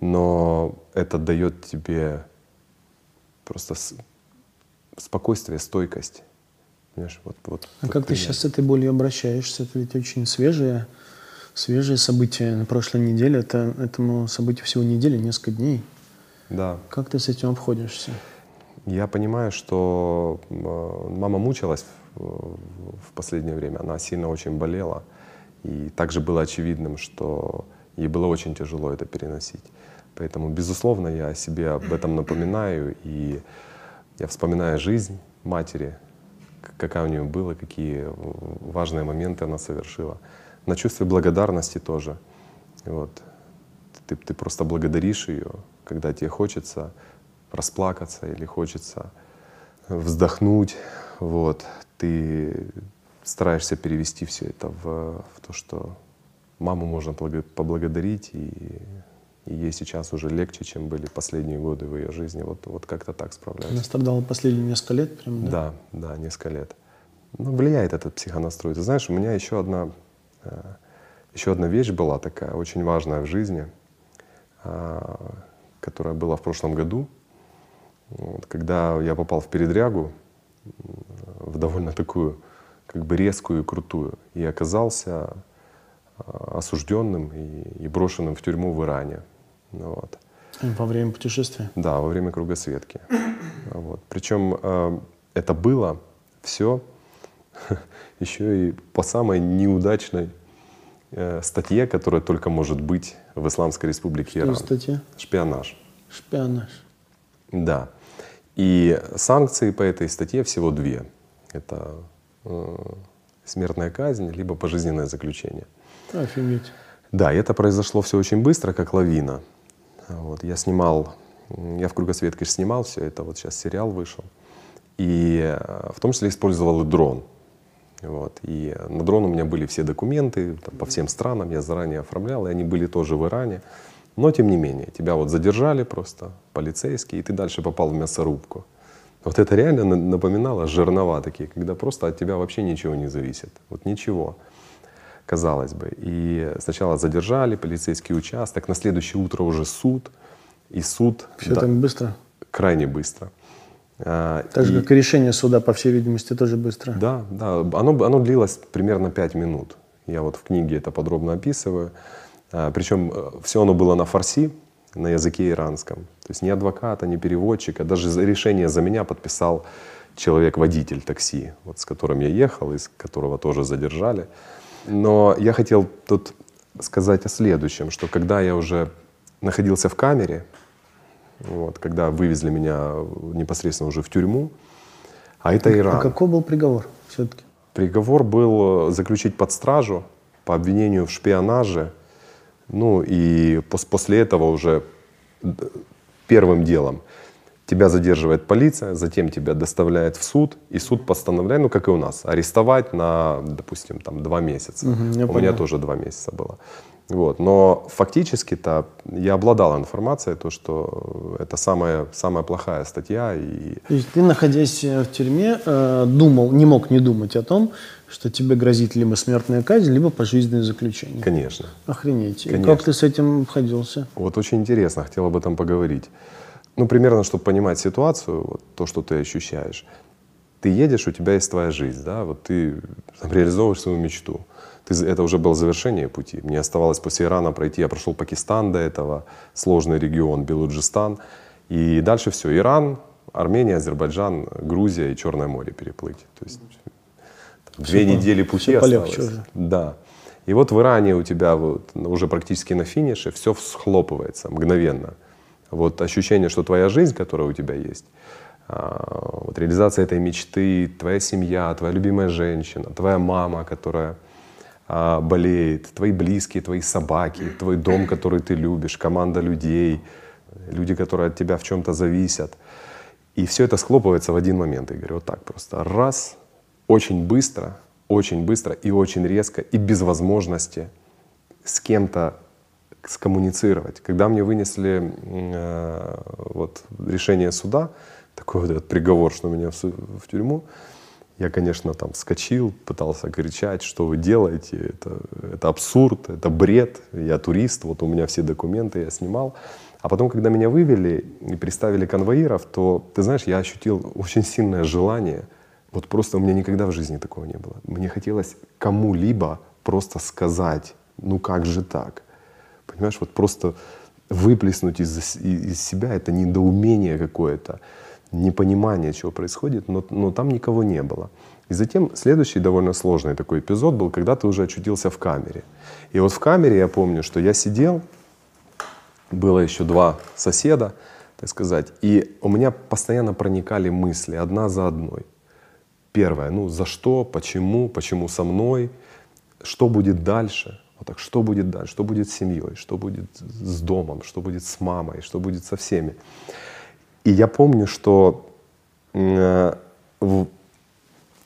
Speaker 1: но это дает тебе просто спокойствие, стойкость.
Speaker 2: Понимаешь? Вот, вот, а вот как ты сейчас с этой болью обращаешься? Это ведь очень свежее свежие события на прошлой неделе. Это, этому событию всего недели, несколько дней.
Speaker 1: Да.
Speaker 2: Как ты с этим обходишься?
Speaker 1: Я понимаю, что э, мама мучилась в последнее время. Она сильно очень болела. И также было очевидным, что ей было очень тяжело это переносить. Поэтому, безусловно, я себе об этом напоминаю. И я вспоминаю жизнь матери, какая у нее была, какие важные моменты она совершила на чувстве благодарности тоже. Вот. Ты, ты просто благодаришь ее, когда тебе хочется расплакаться или хочется вздохнуть. Вот. Ты стараешься перевести все это в, в то, что маму можно поблагодарить, и, и ей сейчас уже легче, чем были последние годы в ее жизни. Вот, вот как-то так справляюсь.
Speaker 2: Она страдала последние несколько лет? Прям,
Speaker 1: да? да, да, несколько лет. Ну, влияет этот психонастрой. Ты знаешь, у меня еще одна Э, Еще одна вещь была такая, очень важная в жизни, а, которая была в прошлом году, вот, когда я попал в передрягу, в довольно такую как бы резкую и крутую, и оказался а, осужденным и брошенным в тюрьму в Иране. Вот.
Speaker 2: Во время путешествия?
Speaker 1: Да, во время кругосветки. <coughs> Вот. Причем э, это было все <laughs> еще и по самой неудачной э, статье, которая только может быть в Исламской Республике
Speaker 2: Что
Speaker 1: Иран.
Speaker 2: статья?
Speaker 1: Шпионаж.
Speaker 2: Шпионаж.
Speaker 1: Да. И санкции по этой статье всего две. Это э, смертная казнь, либо пожизненное заключение.
Speaker 2: Офигеть.
Speaker 1: Да, и это произошло все очень быстро, как лавина. Вот. Я снимал Я в «Кругосветке» снимал все это, вот сейчас сериал вышел. И э, в том числе использовал и дрон. Вот. И на дрон у меня были все документы там, по всем странам, я заранее оформлял, и они были тоже в Иране. Но тем не менее, тебя вот задержали просто, полицейские, и ты дальше попал в мясорубку. Вот это реально напоминало жернова такие, когда просто от тебя вообще ничего не зависит. Вот ничего, казалось бы. И сначала задержали полицейский участок, на следующее утро уже суд. И суд...
Speaker 2: Все да, там быстро?
Speaker 1: Крайне быстро.
Speaker 2: А, так же, и, как и решение суда, по всей видимости, тоже быстро.
Speaker 1: Да, да. Оно, оно длилось примерно 5 минут. Я вот в книге это подробно описываю. А, причем э, все оно было на фарси, на языке иранском. То есть ни адвоката, ни переводчика, даже решение за меня подписал человек-водитель такси, вот с которым я ехал, из которого тоже задержали. Но я хотел тут сказать о следующем, что когда я уже находился в камере, вот, когда вывезли меня непосредственно уже в тюрьму, а это а Иран.
Speaker 2: А какой был приговор все-таки?
Speaker 1: Приговор был заключить под стражу по обвинению в шпионаже, ну и после этого уже первым делом тебя задерживает полиция, затем тебя доставляет в суд, и суд постановляет, ну как и у нас, арестовать на, допустим, там два месяца. Угу, у понял. меня тоже два месяца было. Вот. Но фактически-то я обладал информацией, то, что это самая, самая плохая статья. И...
Speaker 2: То есть ты, находясь в тюрьме, э, думал, не мог не думать о том, что тебе грозит либо смертная казнь, либо пожизненное заключение.
Speaker 1: Конечно.
Speaker 2: Охренеть. Конечно. И как ты с этим обходился?
Speaker 1: Вот очень интересно, хотел об этом поговорить. Ну, примерно, чтобы понимать ситуацию, вот, то, что ты ощущаешь. Ты едешь, у тебя есть твоя жизнь, да, вот ты там, реализовываешь свою мечту ты, это уже было завершение пути. Мне оставалось после Ирана пройти, я прошел Пакистан до этого, сложный регион, Белуджистан. И дальше все, Иран, Армения, Азербайджан, Грузия и Черное море переплыть. То есть две все, недели пути осталось. Уже. Да. И вот в Иране у тебя вот уже практически на финише все схлопывается мгновенно. Вот ощущение, что твоя жизнь, которая у тебя есть, а, вот реализация этой мечты, твоя семья, твоя любимая женщина, твоя мама, которая а, болеет, твои близкие, твои собаки, твой дом, который ты любишь, команда людей, люди, которые от тебя в чем-то зависят. И все это схлопывается в один момент, Игорь, вот так просто. Раз, очень быстро, очень быстро и очень резко, и без возможности с кем-то скоммуницировать. Когда мне вынесли э, вот, решение суда, такой вот этот приговор, что меня в, в тюрьму, я, конечно, там вскочил, пытался кричать, что вы делаете, это, это абсурд, это бред, я турист, вот у меня все документы, я снимал. А потом, когда меня вывели и представили конвоиров, то, ты знаешь, я ощутил очень сильное желание, вот просто у меня никогда в жизни такого не было. Мне хотелось кому-либо просто сказать, ну как же так? Понимаешь, вот просто выплеснуть из, из себя это недоумение какое-то непонимание, чего происходит, но, но там никого не было. И затем следующий довольно сложный такой эпизод был, когда ты уже очутился в камере. И вот в камере я помню, что я сидел, было еще два соседа, так сказать, и у меня постоянно проникали мысли одна за одной. Первое, ну за что, почему, почему со мной, что будет дальше, вот так, что будет дальше, что будет с семьей, что будет с домом, что будет с мамой, что будет со всеми. И я помню, что э, в,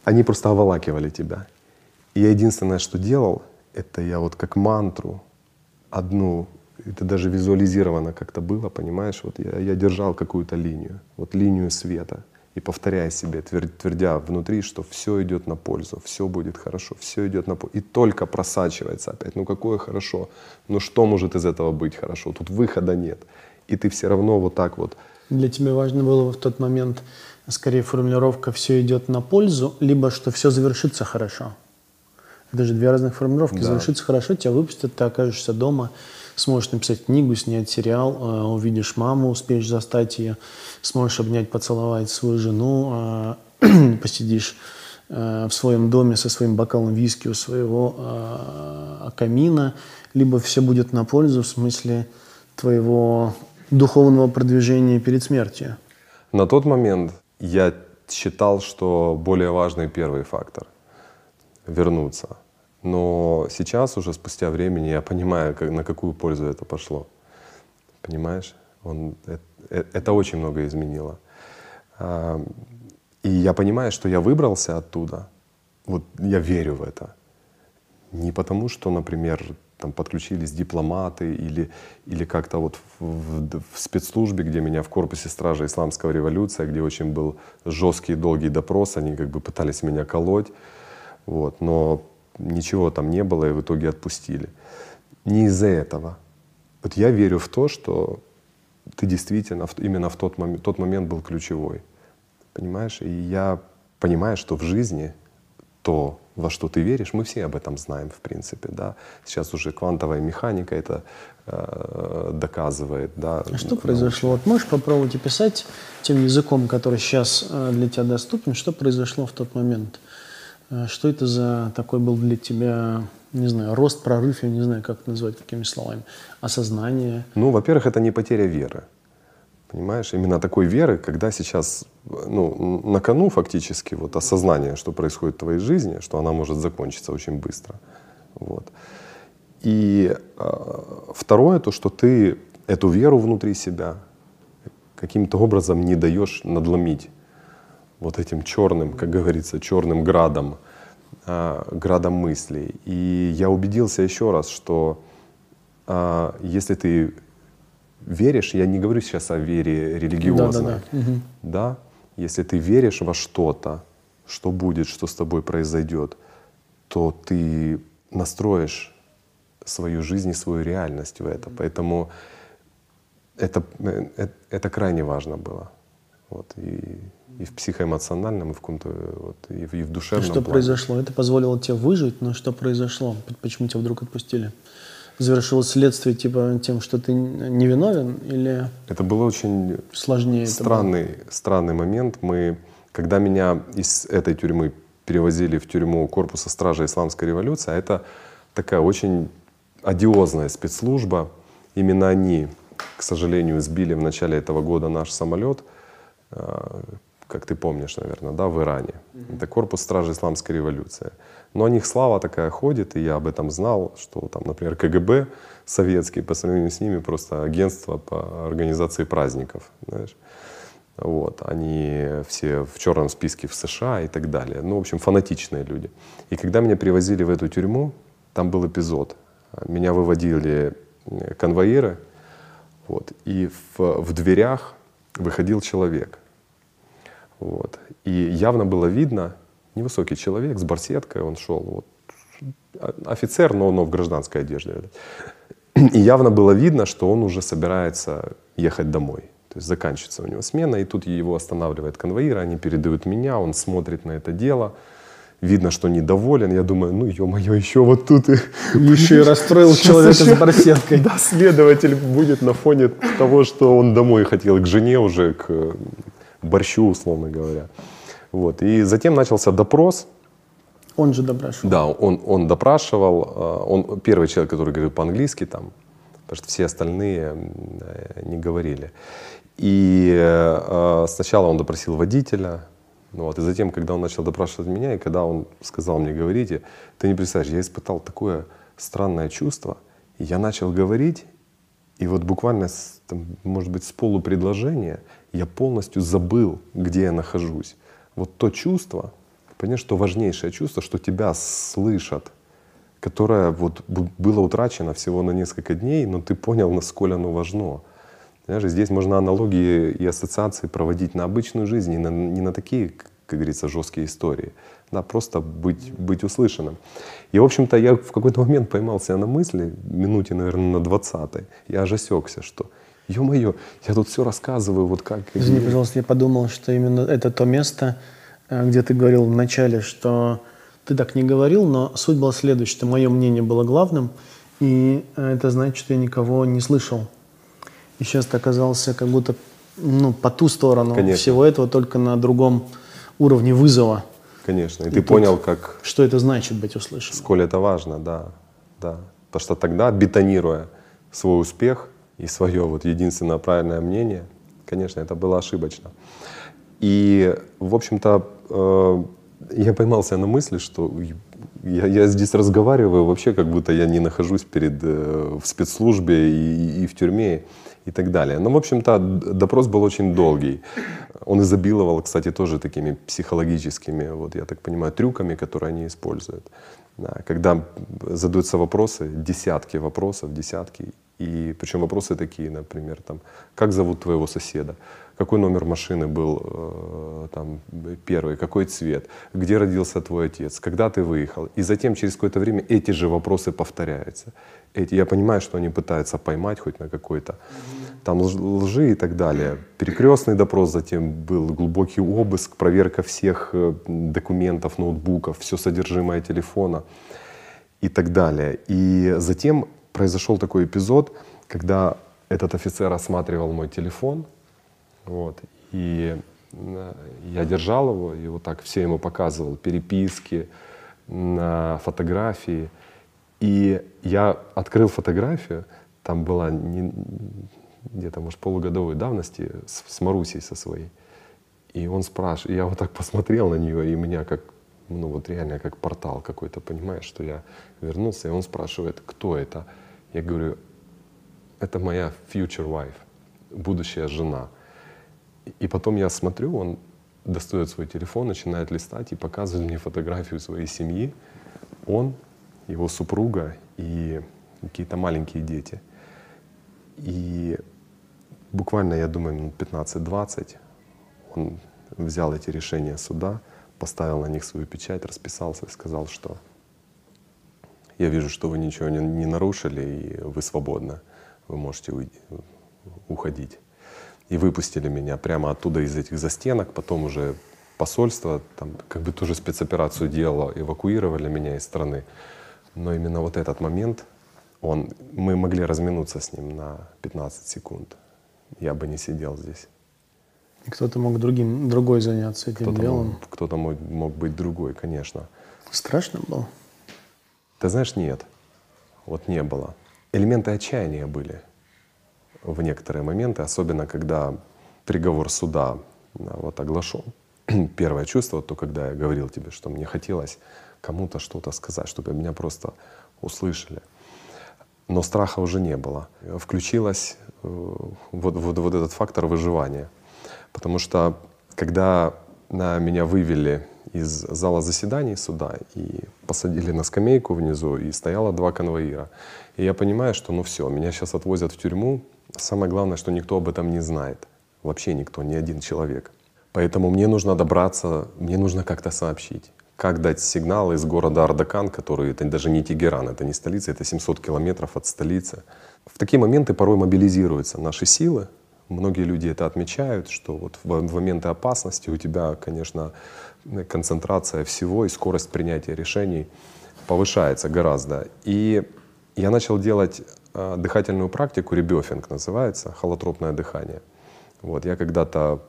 Speaker 1: они просто оволакивали тебя. И я единственное, что делал, это я вот как мантру одну, это даже визуализировано как-то было, понимаешь, вот я, я держал какую-то линию, вот линию света, и повторяя себе, твердя внутри, что все идет на пользу, все будет хорошо, все идет на пользу. И только просачивается опять, ну какое хорошо, ну что может из этого быть хорошо, тут выхода нет. И ты все равно вот так вот
Speaker 2: для тебя важно было в тот момент скорее формулировка «все идет на пользу», либо что все завершится хорошо. Это же две разных формулировки. Да. Завершится хорошо, тебя выпустят, ты окажешься дома, сможешь написать книгу, снять сериал, э, увидишь маму, успеешь застать ее, сможешь обнять, поцеловать свою жену, э, <clears throat> посидишь э, в своем доме со своим бокалом виски у своего камина, либо все будет на пользу в смысле твоего духовного продвижения перед смертью?
Speaker 1: На тот момент я считал, что более важный первый фактор — вернуться. Но сейчас, уже спустя времени, я понимаю, как, на какую пользу это пошло. Понимаешь? Он, это, э, это очень много изменило. А, и я понимаю, что я выбрался оттуда. Вот я верю в это. Не потому, что, например, там подключились дипломаты или, или как-то вот в, в, в спецслужбе, где меня в корпусе стражи исламского революция, где очень был жесткий долгий допрос, они как бы пытались меня колоть, вот, но ничего там не было и в итоге отпустили. Не из-за этого. Вот я верю в то, что ты действительно именно в тот момент, тот момент был ключевой. Понимаешь? И я понимаю, что в жизни то, во что ты веришь, мы все об этом знаем, в принципе, да. Сейчас уже квантовая механика это э, доказывает, да.
Speaker 2: А что произошло? Вот можешь попробовать описать тем языком, который сейчас э, для тебя доступен, что произошло в тот момент? Э, что это за такой был для тебя, не знаю, рост, прорыв, я не знаю, как это назвать, какими словами, осознание?
Speaker 1: Ну, во-первых, это не потеря веры. Понимаешь, именно такой веры, когда сейчас ну, на кону фактически вот осознание, что происходит в твоей жизни, что она может закончиться очень быстро. Вот. И э, второе, то, что ты эту веру внутри себя каким-то образом не даешь надломить вот этим черным, как говорится, черным градом, э, градом мыслей. И я убедился еще раз, что э, если ты веришь, я не говорю сейчас о вере религиозной, да, да, да. да? Если ты веришь во что-то, что будет, что с тобой произойдет, то ты настроишь свою жизнь и свою реальность в это. Поэтому это, это, э, это крайне важно было. Вот, и, и в психоэмоциональном, и в каком-то вот, и, в, и в душевном.
Speaker 2: И что
Speaker 1: плане.
Speaker 2: произошло? Это позволило тебе выжить, но что произошло? Почему тебя вдруг отпустили? завершилось следствие типа тем, что ты невиновен или
Speaker 1: это было очень
Speaker 2: сложнее
Speaker 1: странный было? странный момент. Мы, когда меня из этой тюрьмы перевозили в тюрьму корпуса стражи исламской революции, а это такая очень одиозная спецслужба. Именно они, к сожалению, сбили в начале этого года наш самолет, э, как ты помнишь, наверное, да, в Иране. Mm-hmm. Это корпус стражи исламской революции. Но о них слава такая ходит, и я об этом знал, что там, например, КГБ советский по сравнению с ними просто агентство по организации праздников, знаешь. Вот, они все в черном списке в США и так далее. Ну, в общем, фанатичные люди. И когда меня привозили в эту тюрьму, там был эпизод. Меня выводили конвоиры, вот, и в, в дверях выходил человек. Вот. И явно было видно, невысокий человек с барсеткой, он шел, вот, офицер, но, но в гражданской одежде. И явно было видно, что он уже собирается ехать домой. То есть заканчивается у него смена, и тут его останавливает конвоир, они передают меня, он смотрит на это дело, видно, что недоволен. Я думаю, ну, ё-моё, еще вот тут и...
Speaker 2: Еще и расстроил человека с барсеткой.
Speaker 1: Да, следователь будет на фоне того, что он домой хотел к жене уже, к борщу, условно говоря. Вот. И затем начался допрос.
Speaker 2: Он же допрашивал.
Speaker 1: Да, он, он допрашивал. А, он первый человек, который говорил по-английски там, потому что все остальные не говорили. И э, сначала он допросил водителя, ну вот, и затем, когда он начал допрашивать меня, и когда он сказал мне говорите, ты не представляешь, я испытал такое странное чувство, и я начал говорить, и вот буквально, там, может быть, с полупредложения я полностью забыл, где я нахожусь вот то чувство, понимаешь, что важнейшее чувство, что тебя слышат, которое вот было утрачено всего на несколько дней, но ты понял, насколько оно важно. Понимаешь, здесь можно аналогии и ассоциации проводить на обычную жизнь, не на, не на такие, как говорится, жесткие истории. Да, просто быть, быть услышанным. И, в общем-то, я в какой-то момент поймался на мысли, минуте, наверное, на 20 я аж что ё-моё, я тут все рассказываю, вот как...
Speaker 2: Извини, пожалуйста, я подумал, что именно это то место, э, где ты говорил в начале, что ты так не говорил, но суть была следующая, что мое мнение было главным, и э, это значит, что я никого не слышал. И сейчас ты оказался как будто ну, по ту сторону Конечно. всего этого, только на другом уровне вызова.
Speaker 1: Конечно, и, и ты понял, как...
Speaker 2: Что это значит быть услышанным.
Speaker 1: Сколь это важно, да, да. Потому что тогда, бетонируя свой успех, и свое вот единственное правильное мнение, конечно, это было ошибочно. И, в общем-то, э, я поймался на мысли, что я, я здесь разговариваю вообще, как будто я не нахожусь перед, э, в спецслужбе и, и в тюрьме и так далее. Но, в общем-то, допрос был очень долгий. Он изобиловал, кстати, тоже такими психологическими, вот я так понимаю, трюками, которые они используют. Да, когда задаются вопросы, десятки вопросов, десятки, и причем вопросы такие, например, там, как зовут твоего соседа, какой номер машины был э, там, первый, какой цвет, где родился твой отец, когда ты выехал. И затем через какое-то время эти же вопросы повторяются. Эти, я понимаю, что они пытаются поймать хоть на какой-то там лжи и так далее. Перекрестный допрос затем был, глубокий обыск, проверка всех э, документов, ноутбуков, все содержимое телефона и так далее. И затем произошел такой эпизод, когда этот офицер осматривал мой телефон, вот, и э, я держал его, и вот так все ему показывал, переписки, фотографии. И я открыл фотографию, там была не, где-то, может, полугодовой давности с, с Марусей со своей. И он спрашивает, я вот так посмотрел на нее, и меня как, ну вот реально как портал какой-то, понимаешь, что я вернулся, и он спрашивает, кто это? Я говорю, это моя future wife, будущая жена. И потом я смотрю, он достает свой телефон, начинает листать и показывает мне фотографию своей семьи. Он, его супруга и какие-то маленькие дети. И буквально, я думаю, минут 15-20 он взял эти решения суда, поставил на них свою печать, расписался и сказал, что я вижу, что вы ничего не, не нарушили, и вы свободны, вы можете уйти, уходить и выпустили меня прямо оттуда из этих застенок. Потом уже посольство там как бы тоже спецоперацию делало, эвакуировали меня из страны. Но именно вот этот момент, он, мы могли разминуться с ним на 15 секунд. Я бы не сидел здесь.
Speaker 2: Кто-то мог другим, другой заняться этим
Speaker 1: кто-то
Speaker 2: делом.
Speaker 1: Мог, кто-то мог, мог быть другой, конечно.
Speaker 2: Страшно было?
Speaker 1: Ты знаешь, нет. Вот не было. Элементы отчаяния были в некоторые моменты, особенно когда приговор суда вот оглашен. <clears throat> Первое чувство, то когда я говорил тебе, что мне хотелось кому-то что-то сказать, чтобы меня просто услышали. Но страха уже не было. Включилась э, вот, вот, вот этот фактор выживания. Потому что когда на меня вывели из зала заседаний суда и посадили на скамейку внизу, и стояло два конвоира. И я понимаю, что ну все, меня сейчас отвозят в тюрьму, Самое главное, что никто об этом не знает. Вообще никто, ни один человек. Поэтому мне нужно добраться, мне нужно как-то сообщить. Как дать сигнал из города Ардакан, который это даже не Тегеран, это не столица, это 700 километров от столицы. В такие моменты порой мобилизируются наши силы. Многие люди это отмечают, что вот в моменты опасности у тебя, конечно, концентрация всего и скорость принятия решений повышается гораздо. И я начал делать э, дыхательную практику, ребёфинг называется, холотропное дыхание. Вот, я когда-то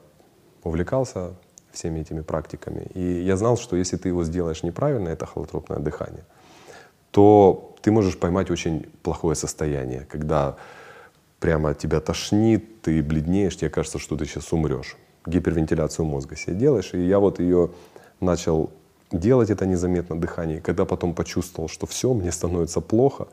Speaker 1: увлекался всеми этими практиками, и я знал, что если ты его сделаешь неправильно, это холотропное дыхание, то ты можешь поймать очень плохое состояние, когда прямо тебя тошнит, ты бледнеешь, тебе кажется, что ты сейчас умрешь. Гипервентиляцию мозга себе делаешь, и я вот ее начал делать это незаметно дыхание. Когда потом почувствовал, что все, мне становится плохо,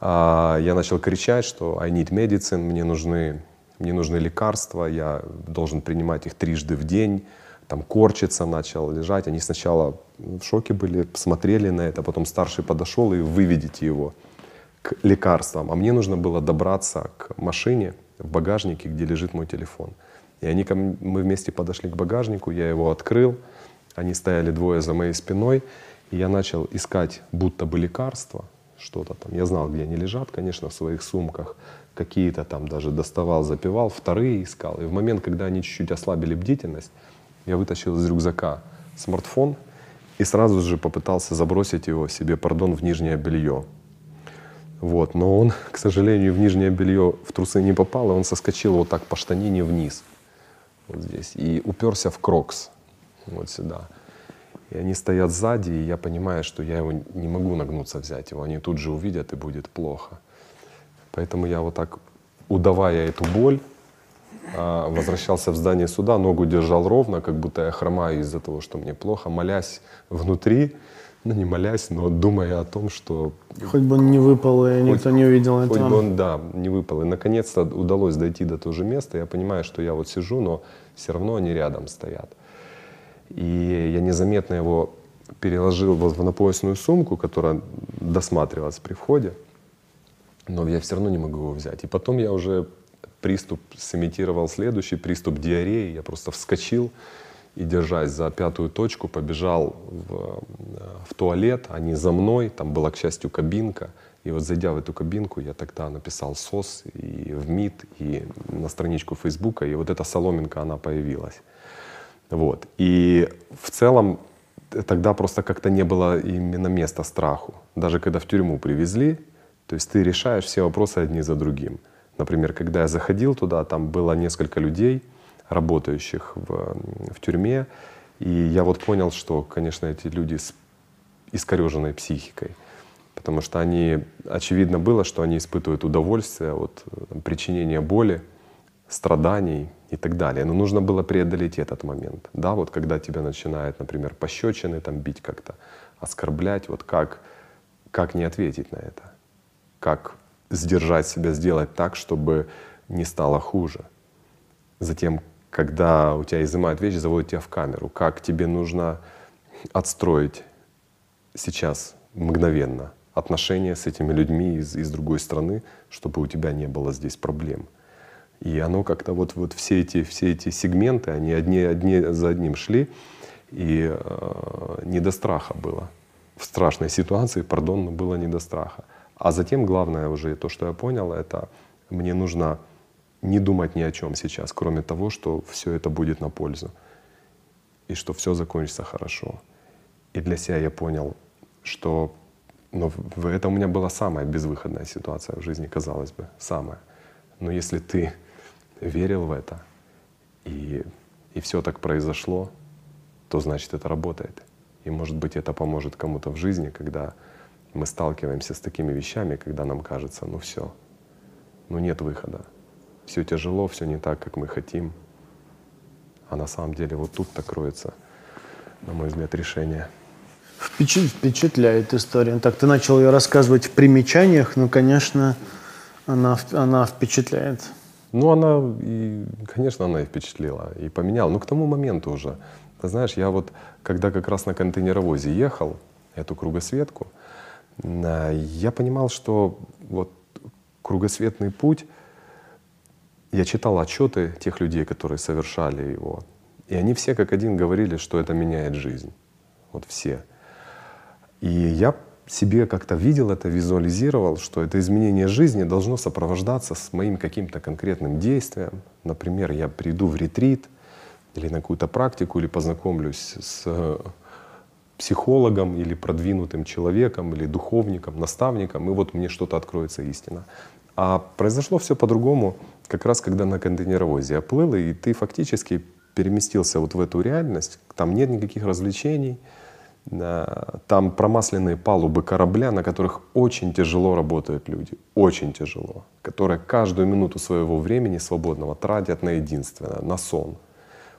Speaker 1: а, я начал кричать, что I need medicine, мне нужны, мне нужны лекарства, я должен принимать их трижды в день. Там корчиться начал, лежать. Они сначала в шоке были, смотрели на это, потом старший подошел и выведите его лекарствам. А мне нужно было добраться к машине в багажнике, где лежит мой телефон. И они ко мне, мы вместе подошли к багажнику, я его открыл, они стояли двое за моей спиной, и я начал искать будто бы лекарства, что-то там. Я знал, где они лежат, конечно, в своих сумках. Какие-то там даже доставал, запивал, вторые искал. И в момент, когда они чуть-чуть ослабили бдительность, я вытащил из рюкзака смартфон и сразу же попытался забросить его себе, пардон, в нижнее белье. Вот. Но он, <laughs> к сожалению, в нижнее белье в трусы не попал, и он соскочил вот так по штанине вниз, вот здесь, и уперся в крокс, вот сюда. И они стоят сзади, и я понимаю, что я его не могу нагнуться взять его. Они тут же увидят, и будет плохо. Поэтому я вот так, удавая эту боль, а, возвращался в здание суда, ногу держал ровно, как будто я хромаю из-за того, что мне плохо, молясь внутри, ну не молясь, но думая о том, что...
Speaker 2: Хоть бы он не выпал, и
Speaker 1: хоть-
Speaker 2: никто не увидел
Speaker 1: Хоть
Speaker 2: этого.
Speaker 1: бы он, да, не выпал. И наконец-то удалось дойти до того же места. Я понимаю, что я вот сижу, но все равно они рядом стоят. И я незаметно его переложил вот в напоясную сумку, которая досматривалась при входе. Но я все равно не могу его взять. И потом я уже приступ сымитировал следующий приступ диареи. Я просто вскочил и, держась за пятую точку, побежал в, э, в туалет. Они за мной. Там была, к счастью, кабинка. И вот зайдя в эту кабинку, я тогда написал СОС и в МИД, и на страничку Фейсбука. И вот эта соломинка, она появилась. Вот. И в целом т- тогда просто как-то не было именно места страху. Даже когда в тюрьму привезли, то есть ты решаешь все вопросы одни за другим. Например, когда я заходил туда, там было несколько людей, работающих в, в тюрьме, и я вот понял, что, конечно, эти люди с искореженной психикой. Потому что они, очевидно было, что они испытывают удовольствие от э, причинения боли, страданий и так далее. Но нужно было преодолеть этот момент. Да, вот когда тебя начинают, например, пощечины там бить как-то, оскорблять, вот как, как не ответить на это? Как сдержать себя, сделать так, чтобы не стало хуже? Затем, когда у тебя изымают вещи, заводят тебя в камеру, как тебе нужно отстроить сейчас мгновенно отношения с этими людьми из, из другой страны, чтобы у тебя не было здесь проблем. И оно как-то вот, вот все, эти, все эти сегменты, они одни, одни за одним шли, и э, не до страха было. В страшной ситуации, пардон, но было не до страха. А затем главное уже то, что я понял, это мне нужно не думать ни о чем сейчас, кроме того, что все это будет на пользу и что все закончится хорошо. И для себя я понял, что ну, в- в- это у меня была самая безвыходная ситуация в жизни, казалось бы, самая. Но если ты верил в это, и, и все так произошло, то значит это работает. И может быть это поможет кому-то в жизни, когда мы сталкиваемся с такими вещами, когда нам кажется, ну все, ну нет выхода. Все тяжело, все не так, как мы хотим. А на самом деле вот тут-то кроется, на мой взгляд, решение.
Speaker 2: Впечат- Впечатляет история. Так, ты начал ее рассказывать в примечаниях, но, конечно, она, она впечатляет.
Speaker 1: Ну, она, и, конечно, она и впечатлила, и поменяла. Ну, к тому моменту уже. Ты знаешь, я вот, когда как раз на контейнеровозе ехал, эту кругосветку, а, я понимал, что вот кругосветный путь, я читал отчеты тех людей, которые совершали его, и они все как один говорили, что это меняет жизнь. Вот все. И я себе как-то видел это, визуализировал, что это изменение жизни должно сопровождаться с моим каким-то конкретным действием. Например, я приду в ретрит или на какую-то практику, или познакомлюсь с э, психологом или продвинутым человеком, или духовником, наставником, и вот мне что-то откроется истина. А произошло все по-другому, как раз когда на контейнеровозе я плыл, и ты фактически переместился вот в эту реальность, там нет никаких развлечений, там промасленные палубы корабля, на которых очень тяжело работают люди, очень тяжело, которые каждую минуту своего времени свободного тратят на единственное, на сон.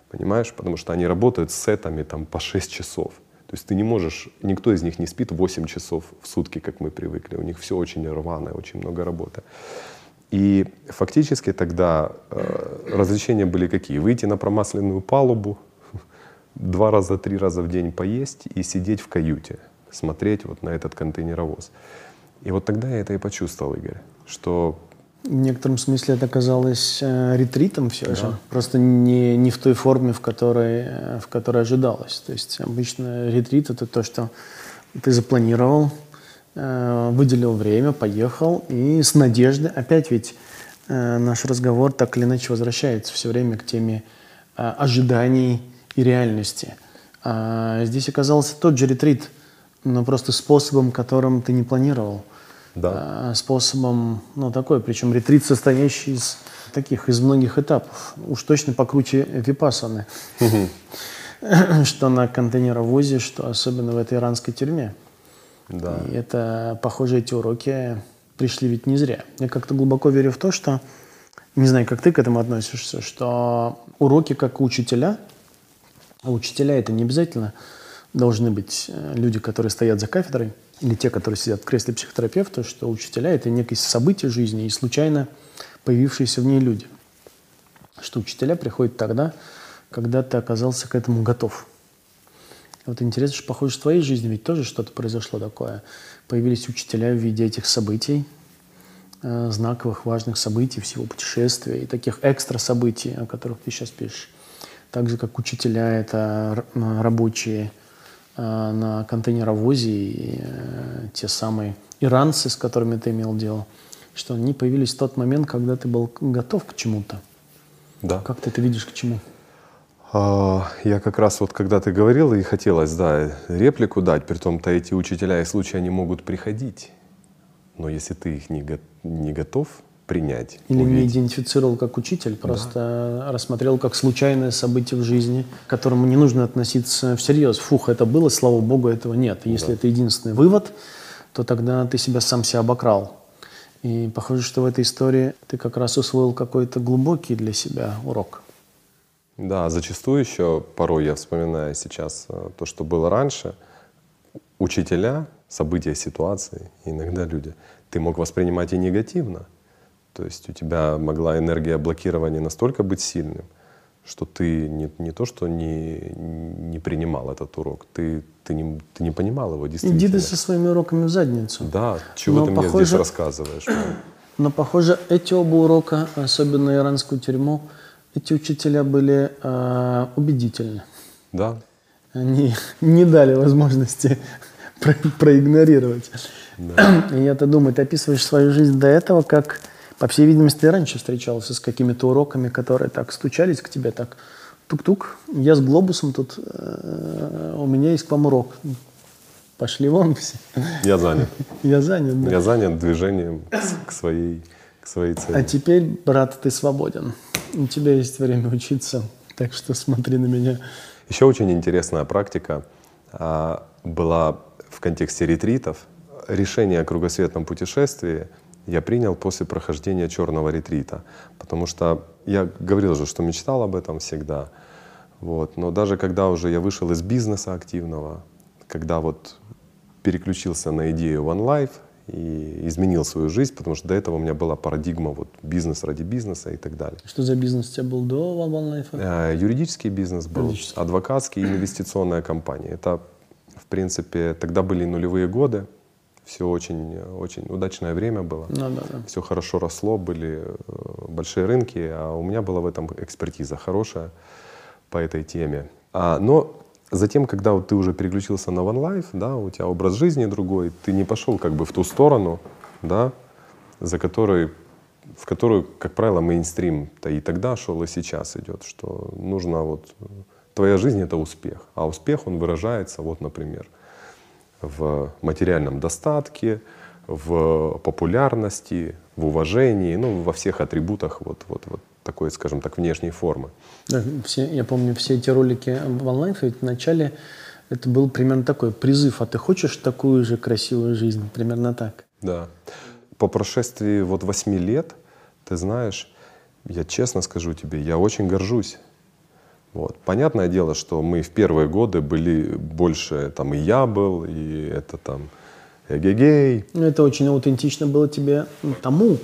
Speaker 1: Понимаешь? Потому что они работают с сетами там по 6 часов. То есть ты не можешь, никто из них не спит 8 часов в сутки, как мы привыкли. У них все очень рваное, очень много работы. И фактически тогда э, развлечения были какие? Выйти на промасленную палубу, <laughs> два раза, три раза в день поесть и сидеть в каюте, смотреть вот на этот контейнеровоз. И вот тогда я это и почувствовал, Игорь, что
Speaker 2: В некотором смысле это казалось э, ретритом все же, просто не, не в той форме, в которой, э, в которой ожидалось. То есть обычно ретрит — это то, что ты запланировал, выделил время, поехал, и с надеждой, опять ведь э, наш разговор так или иначе возвращается все время к теме э, ожиданий и реальности. А здесь оказался тот же ретрит, но просто способом, которым ты не планировал
Speaker 1: да,
Speaker 2: а, способом, ну, такой, причем ретрит, состоящий из таких, из многих этапов. Уж точно покруче випасаны. <laughs> Что на контейнеровозе, что особенно в этой иранской тюрьме.
Speaker 1: Да.
Speaker 2: И это, похоже, эти уроки пришли ведь не зря. Я как-то глубоко верю в то, что, не знаю, как ты к этому относишься, что уроки как учителя, а учителя это не обязательно должны быть э, люди, которые стоят за кафедрой, или те, которые сидят в кресле психотерапевта, что учителя — это некое событие жизни и случайно появившиеся в ней люди. Что учителя приходят тогда, когда ты оказался к этому готов. Вот интересно, что, похоже, в твоей жизни ведь тоже что-то произошло такое. Появились учителя в виде этих событий, э, знаковых, важных событий всего путешествия и таких экстра событий, о которых ты сейчас пишешь. Так же, как учителя — это рабочие э, на контейнеровозе и э, те самые иранцы, с которыми ты имел дело, что они появились в тот момент, когда ты был готов к чему-то.
Speaker 1: Да.
Speaker 2: Как ты это видишь к чему?
Speaker 1: А, Я как раз вот, когда ты говорил, и хотелось, да, реплику дать, при том-то эти учителя и случаи, они могут приходить. Но если ты их не, го- не готов принять,
Speaker 2: Или не
Speaker 1: увидеть,
Speaker 2: идентифицировал как учитель, просто рассмотрел как случайное событие в жизни, к которому не нужно относиться всерьез. Фух, это было, слава богу, этого нет. И Если это единственный вывод, то тогда ты себя сам себя обокрал. И похоже, что в этой истории ты как раз усвоил какой-то глубокий для себя урок.
Speaker 1: Да, зачастую еще порой я вспоминаю сейчас э, то, что было раньше. Учителя, события, ситуации, иногда люди, ты мог воспринимать и негативно. То есть у тебя могла энергия блокирования настолько быть сильным, что ты не, не то, что не, не принимал этот урок, ты, ты, не, ты не понимал его действительно.
Speaker 2: Иди ты со своими уроками в задницу.
Speaker 1: Да, чего
Speaker 2: Но
Speaker 1: ты мне
Speaker 2: похоже-
Speaker 1: здесь рассказываешь?
Speaker 2: Но, похоже, эти оба урока, особенно иранскую тюрьму, эти учителя были э, убедительны.
Speaker 1: Да,
Speaker 2: Они <laughs> не дали возможности <laughs> про- проигнорировать. <clears throat> И я-то думаю, ты описываешь свою жизнь до этого, как, по всей видимости, ты раньше встречался с какими-то уроками, которые так стучались к тебе, так тук-тук, я с глобусом тут, э, у меня есть к вам урок. Пошли вон все.
Speaker 1: я занят. <laughs>
Speaker 2: Я занят, да.
Speaker 1: Я занят движением к своей, к своей цели.
Speaker 2: А теперь, брат, ты свободен. У тебя есть время учиться, так что смотри на меня.
Speaker 1: Еще очень интересная практика а, была в контексте ретритов. Решение о кругосветном путешествии я принял после прохождения черного ретрита, потому что я говорил же, что мечтал об этом всегда. Вот. Но даже когда уже я вышел из бизнеса активного, когда вот переключился на идею One Life и изменил свою жизнь, потому что до этого у меня была парадигма вот бизнес ради бизнеса и так далее.
Speaker 2: Что за бизнес у тебя был до One One Life?
Speaker 1: Э, Юридический бизнес был,
Speaker 2: Юридический.
Speaker 1: адвокатский и инвестиционная компания. Это, в принципе, тогда были нулевые годы, все очень, очень удачное время было.
Speaker 2: Ну да, да.
Speaker 1: Все хорошо росло, были э, большие рынки, а у меня была в этом экспертиза хорошая по этой теме. А, но затем, когда вот ты уже переключился на One Life, да, у тебя образ жизни другой, ты не пошел как бы в ту сторону, да, за которой, в которую, как правило, мейнстрим-то и тогда шел, и сейчас идет, что нужно вот... Твоя жизнь — это успех, а успех, он выражается, вот, например, в материальном достатке, в популярности, в уважении, ну, во всех атрибутах вот, вот, вот такой, скажем так, внешней формы.
Speaker 2: Да, все, я помню все эти ролики в онлайн, ведь вначале это был примерно такой призыв, а ты хочешь такую же красивую жизнь? Примерно так.
Speaker 1: Да. По прошествии вот восьми лет, ты знаешь, я честно скажу тебе, я очень горжусь. Вот. Понятное дело, что мы в первые годы были больше, там и я был, и это там эгегей,
Speaker 2: Ну, это очень аутентично было тебе тому.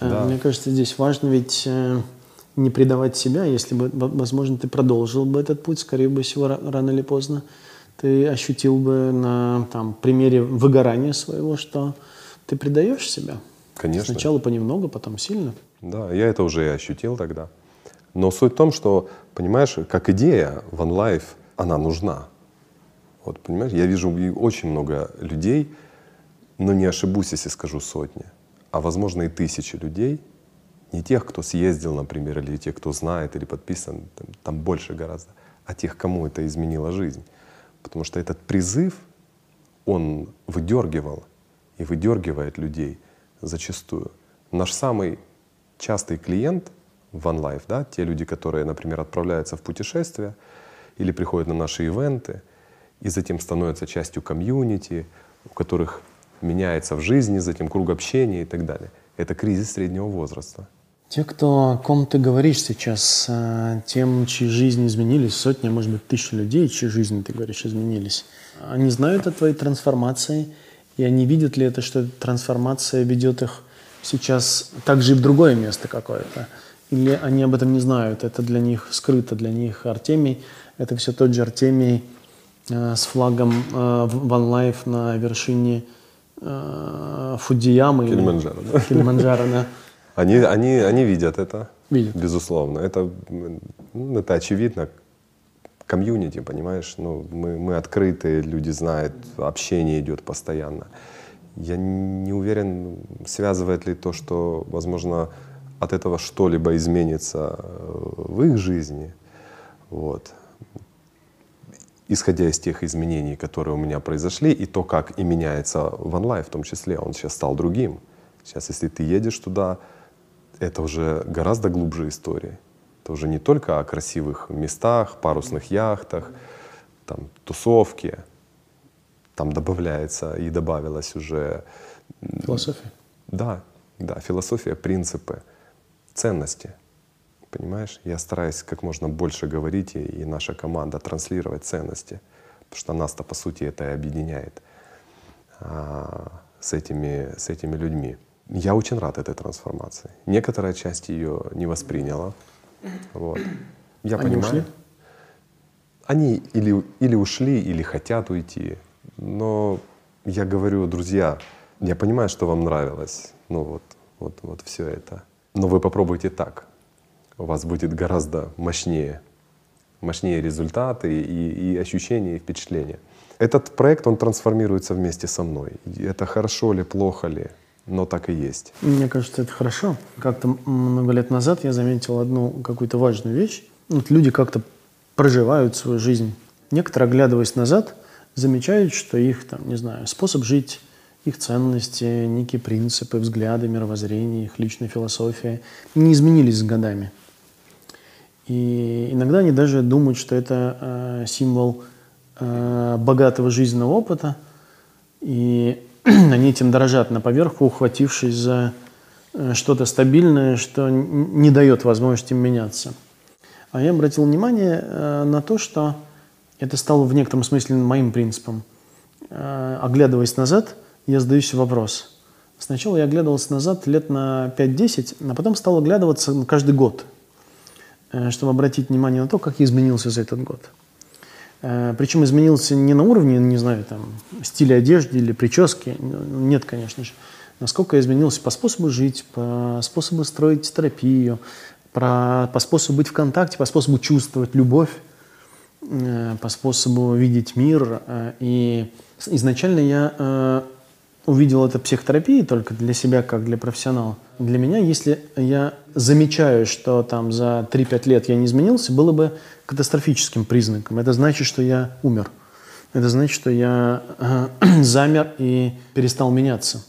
Speaker 2: Э,
Speaker 1: Да.
Speaker 2: Мне кажется, здесь важно ведь э, не предавать себя. Если бы, во- возможно, ты продолжил бы этот путь, скорее бы всего, ра- рано или поздно, ты ощутил бы на там, примере выгорания своего, что ты предаешь себя.
Speaker 1: конечно.
Speaker 2: Сначала понемногу, потом сильно.
Speaker 1: Да, я это уже и ощутил тогда. Но суть в том, что, понимаешь, как идея One Life, она нужна. Вот, понимаешь, я вижу очень много людей, но не ошибусь, если скажу сотни, а возможно и тысячи людей, не тех, кто съездил, например, или тех, кто знает или подписан, там, там больше гораздо, а тех, кому это изменило жизнь. Потому что этот призыв, он выдергивал и выдергивает людей зачастую. Наш самый частый клиент в OneLife, да, те люди, которые, например, отправляются в путешествия или приходят на наши ивенты и затем становятся частью комьюнити, у которых меняется в жизни, затем круг общения и так далее. Это кризис среднего возраста.
Speaker 2: Те, кто, о ком ты говоришь сейчас, э, тем, чьи жизни изменились, сотни, может быть, тысячи людей, чьи жизни, ты говоришь, изменились, они знают о твоей трансформации, и они видят ли это, что трансформация ведет их сейчас также и в другое место какое-то? Или они об этом не знают, это для них скрыто, для них Артемий, это все тот же Артемий э, с флагом э, One Life на вершине э, Фудиямы.
Speaker 1: Килиманджаро, да?
Speaker 2: Килиманджаро, да.
Speaker 1: Они, они, они видят это,
Speaker 2: Видят.
Speaker 1: безусловно. Это, ну, это очевидно. Комьюнити, понимаешь? Ну, мы, мы открытые, люди знают, общение идет постоянно. Я не уверен, связывает ли то, что, возможно, от этого что-либо изменится э, в их жизни. Вот. Исходя из тех изменений, которые у меня произошли, и то, как и меняется OneLife в том числе, он сейчас стал другим. Сейчас, если ты едешь туда, это уже гораздо глубже история. Это уже не только о красивых местах, парусных яхтах, там, тусовке. Там добавляется и добавилось уже...
Speaker 2: Философия.
Speaker 1: Да, да, философия, принципы, ценности. Понимаешь? Я стараюсь как можно больше говорить, и, и наша команда транслировать ценности. Потому что нас-то, по сути, это и объединяет а, с, этими, с этими людьми. Я очень рад этой трансформации. Некоторая часть ее не восприняла. Вот. Я
Speaker 2: Они
Speaker 1: понимаю.
Speaker 2: ушли?
Speaker 1: Они или, или ушли, или хотят уйти. Но я говорю, друзья, я понимаю, что вам нравилось. Ну вот, вот, вот все это. Но вы попробуйте так. У вас будет гораздо мощнее. Мощнее результаты и, и ощущения, и впечатления. Этот проект, он трансформируется вместе со мной. Это хорошо ли, плохо ли, но так и есть.
Speaker 2: Мне кажется, это хорошо. Как-то много лет назад я заметил одну какую-то важную вещь. Вот люди как-то проживают свою жизнь. Некоторые, оглядываясь назад, замечают, что их, там, не знаю, способ жить, их ценности, некие принципы, взгляды, мировоззрение, их личная философия не изменились с годами. И иногда они даже думают, что это э, символ э, богатого жизненного опыта, и <clears throat> они этим дорожат на поверху, ухватившись за э, что-то стабильное, что не дает возможности меняться. А я обратил внимание э, на то, что это стало в некотором смысле моим принципом. Э, оглядываясь назад, я задаю себе вопрос. Сначала я оглядывался назад лет на 5-10, а потом стал оглядываться каждый год, чтобы обратить внимание на то, как я изменился за этот год. Э, Причем изменился не на уровне, не знаю, там, стиля одежды или прически. Нет, конечно же. Насколько изменился по способу жить, по способу строить терапию, про, по способу быть в контакте, по способу чувствовать любовь, э, по способу видеть мир. Э, И изначально я увидел это психотерапией только для себя, как для профессионала. Для меня, если я замечаю, что там за 3-5 лет я не изменился, было бы катастрофическим признаком. Это значит, что я умер. Это значит, что я э, <clears throat> замер и перестал меняться.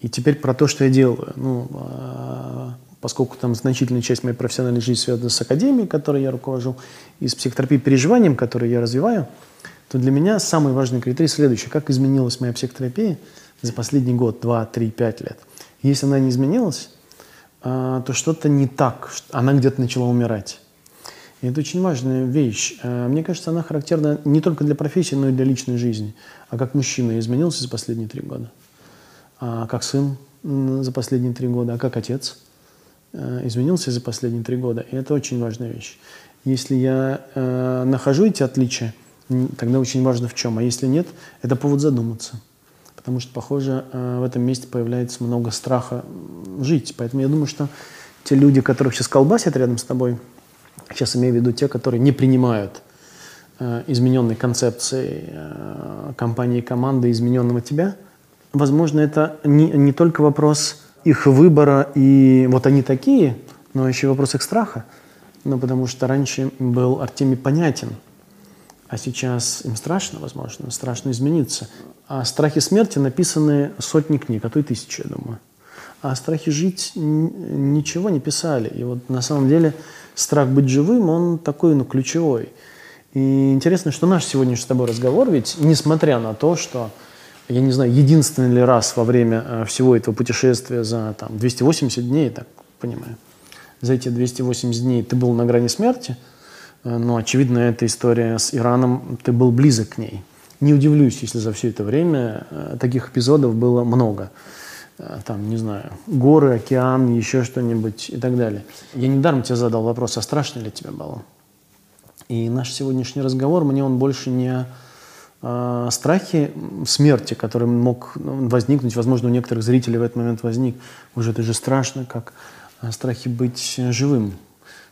Speaker 2: И теперь про то, что я делаю. Ну, а, поскольку там значительная часть моей профессиональной жизни связана с академией, которой я руковожу, и с психотерапией переживанием, который я развиваю, то для меня самый важный критерий следующий. Как изменилась моя психотерапия за последний год, два, три, пять лет? Если она не изменилась, а, то что-то не так, она где-то начала умирать. И это очень важная вещь. Э, Мне кажется, она характерна не только для профессии, но и для личной жизни. А как мужчина изменился за последние три года? А как сын за последние три года? А как отец э, изменился за последние три года? И это очень важная вещь. Если я э, нахожу эти отличия, тогда очень важно в чем. А если нет, это повод задуматься. Потому что, похоже, э, в этом месте появляется много страха жить. Поэтому я думаю, что те люди, которых сейчас колбасят рядом с тобой, сейчас имею в виду те, которые не принимают э, измененной концепции э, компании, команды, измененного тебя, возможно, это не, не только вопрос их выбора и вот они такие, но еще и вопрос их страха. Ну, потому что раньше был Артемий понятен, а сейчас им страшно, возможно, страшно измениться. А страхи смерти написаны сотни книг, а то и тысячи, я думаю. А о страхе жить ничего не писали. И вот на самом деле страх быть живым, он такой, ну, ключевой. И интересно, что наш сегодняшний с тобой разговор, ведь несмотря на то, что, я не знаю, единственный ли раз во время э, всего этого путешествия за там, 280 дней, так понимаю, за эти 280 дней ты был на грани смерти, э, но, очевидно, эта история с Ираном, ты был близок к ней. Не удивлюсь, если за все это время э, таких эпизодов было много. Э, там, не знаю, горы, океан, еще что-нибудь и так далее. Я недаром тебе задал вопрос, а страшно ли тебе было? И наш сегодняшний разговор, мне он больше не о страхе смерти, который мог возникнуть, возможно, у некоторых зрителей в этот момент возник. Уже это же страшно, как о страхе быть живым.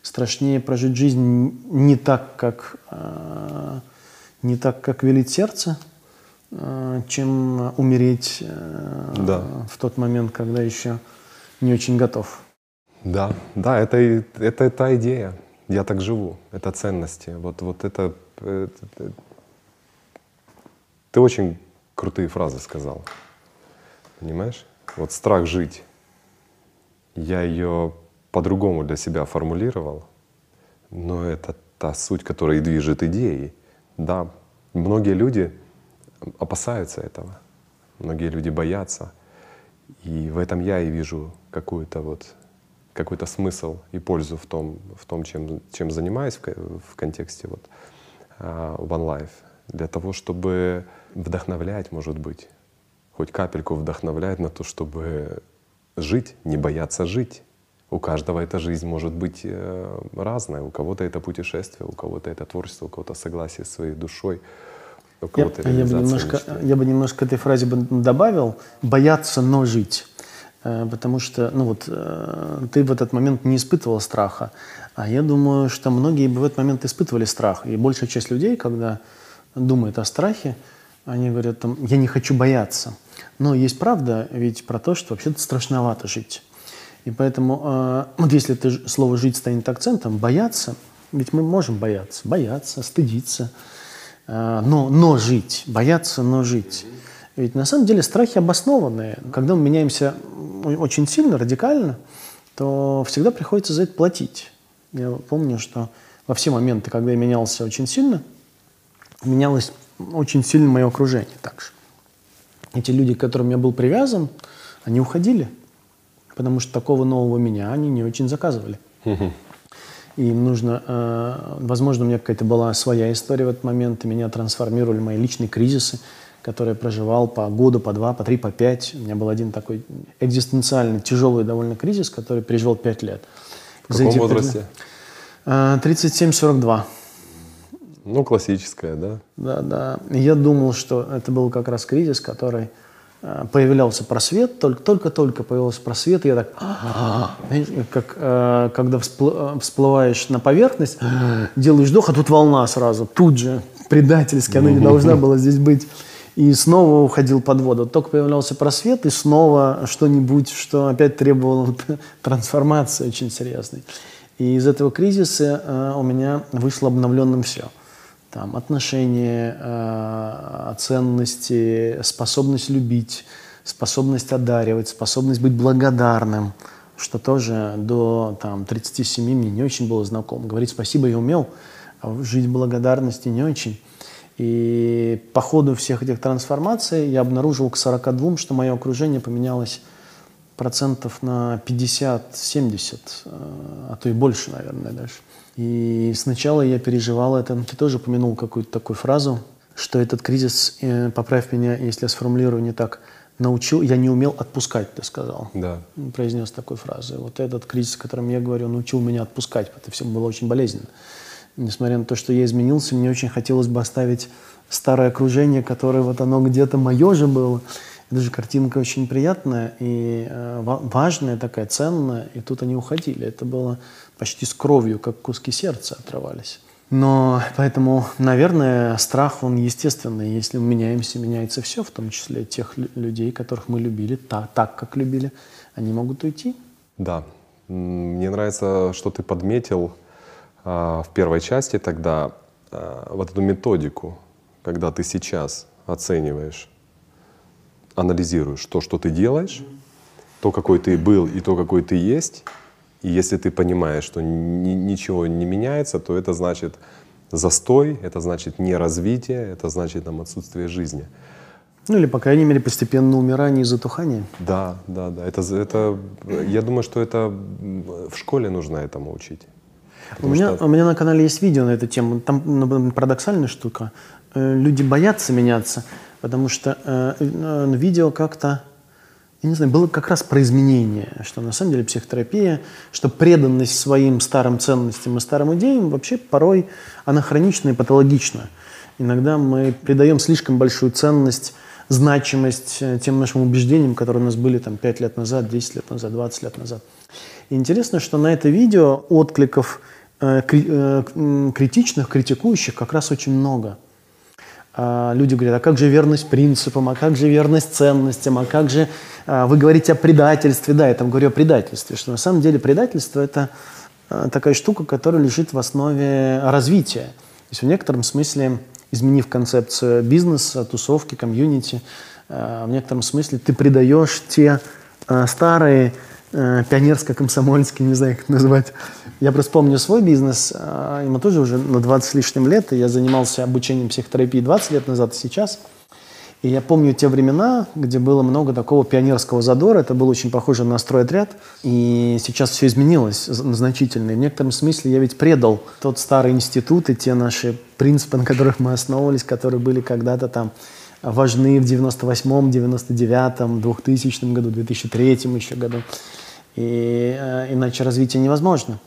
Speaker 2: Страшнее прожить жизнь не так, как, э, не так, как велит сердце, э, чем умереть э, да. в тот момент, когда еще не очень готов.
Speaker 1: Да, да, это, это та идея я так живу, это ценности. Вот, вот это, это... Ты очень крутые фразы сказал. Понимаешь? Вот страх жить. Я ее по-другому для себя формулировал, но это та суть, которая и движет идеей. Да, многие люди опасаются этого, многие люди боятся. И в этом я и вижу какую-то вот какой-то смысл и пользу в том, в том чем, чем занимаюсь в, в контексте вот, uh, One Life. Для того, чтобы вдохновлять, может быть, хоть капельку вдохновлять на то, чтобы жить, не бояться жить. У каждого эта жизнь может быть э, разная. У кого-то это путешествие, у кого-то это творчество, у кого-то согласие с своей душой, у кого-то
Speaker 2: я, я, бы немножко, я бы немножко этой фразе бы добавил «бояться, но жить». Э, потому что ну вот, э, ты в этот момент не испытывал страха. А я думаю, что многие бы в этот момент испытывали страх. И большая часть людей, когда думает о страхе, они говорят, там, я не хочу бояться. Но есть правда ведь про то, что вообще-то страшновато жить. И поэтому, э, вот если ты, слово «жить» станет акцентом, бояться, ведь мы можем бояться, бояться, стыдиться, но, но жить, бояться, но жить. Ведь на самом деле страхи обоснованные. Когда мы меняемся очень сильно, радикально, то всегда приходится за это платить. Я помню, что во все моменты, когда я менялся очень сильно, менялось очень сильно мое окружение также. Эти люди, к которым я был привязан, они уходили, потому что такого нового меня они не очень заказывали. И им нужно, э, возможно, у меня какая-то была своя история в этот момент, и меня трансформировали мои личные кризисы, который проживал по году, по два, по три, по пять. У меня был один такой экзистенциальный, тяжелый довольно кризис, который переживал пять лет.
Speaker 1: В каком возрасте?
Speaker 2: 37-42. А,
Speaker 1: ну, классическая, да?
Speaker 2: Да, да. Я думал, что это был как раз кризис, который появлялся просвет, только-только появился просвет, и я так, как а, когда всплываешь на поверхность, делаешь вдох, а тут волна сразу, тут же, предательски, она не должна была здесь быть и снова уходил под воду. Только появлялся просвет, и снова что-нибудь, что опять требовало <laughs> трансформации очень серьезной. И из этого кризиса э, у меня вышло обновленным все. Там отношения, э, ценности, способность любить, способность одаривать, способность быть благодарным, что тоже до там, 37 мне не очень было знакомо. Говорить спасибо я умел, а жить в благодарности не очень. И по ходу всех этих трансформаций я обнаружил к 42, что мое окружение поменялось процентов на 50-70, э, а то и больше, наверное, даже. И сначала я переживал это, ты тоже упомянул какую-то такую фразу, что этот кризис, э, поправь меня, если я сформулирую не так, научил, я не умел отпускать, ты сказал.
Speaker 1: Да.
Speaker 2: Произнес такую фразу. Вот этот кризис, о котором я говорю, научил меня отпускать. Это все было очень болезненно несмотря на то, что я изменился, мне очень хотелось бы оставить старое окружение, которое вот оно где-то мое же было. Это же картинка очень приятная и э, важная такая, ценная. И тут они уходили. Это было почти с кровью, как куски сердца отрывались. Но поэтому, наверное, страх, он естественный. Если мы меняемся, меняется все, в том числе тех людей, которых мы любили, так, так как любили, они могут уйти.
Speaker 1: Да. Мне нравится, что ты подметил а, в первой части тогда а, вот эту методику, когда ты сейчас оцениваешь, анализируешь то, что ты делаешь, то, какой ты был и то, какой ты есть. И если ты понимаешь, что ни, ничего не меняется, то это значит застой, это значит не развитие, это значит там отсутствие жизни.
Speaker 2: Ну или, по крайней мере, постепенно умирание и затухание.
Speaker 1: Да, да, да. Это, это, я думаю, что это в школе нужно этому учить.
Speaker 2: У меня, что... у меня на канале есть видео на эту тему. Там ну, парадоксальная штука. Э, люди боятся меняться, потому что э, э, видео как-то, я не знаю, было как раз про изменения, что на самом деле психотерапия, что преданность своим старым ценностям и старым идеям вообще порой анахронична и патологична. Иногда мы придаем слишком большую ценность значимость э, тем нашим убеждениям, которые у нас были там 5 лет назад, 10 лет назад, 20 лет назад. И интересно, что на это видео откликов э, э, критичных, критикующих как раз очень много. А люди говорят, а как же верность принципам, а как же верность ценностям, а как же а, вы говорите о предательстве. Да, я там говорю о предательстве, что на самом деле предательство – это а, такая штука, которая лежит в основе развития. То есть в некотором смысле изменив концепцию бизнеса, тусовки, комьюнити, в некотором смысле ты придаешь те старые э, пионерско-комсомольские, не знаю, как это называть. Я просто помню свой бизнес, ему тоже уже на 20 с лишним лет, и я занимался обучением психотерапии 20 лет назад и сейчас – и я помню те времена, где было много такого пионерского задора. Это был очень похоже на стройотряд. И сейчас все изменилось значительно. И в некотором смысле я ведь предал тот старый институт и те наши принципы, на которых мы основывались, которые были когда-то там важны в 98-м, 99-м, 2000 году, 2003 еще году. И э, иначе развитие невозможно.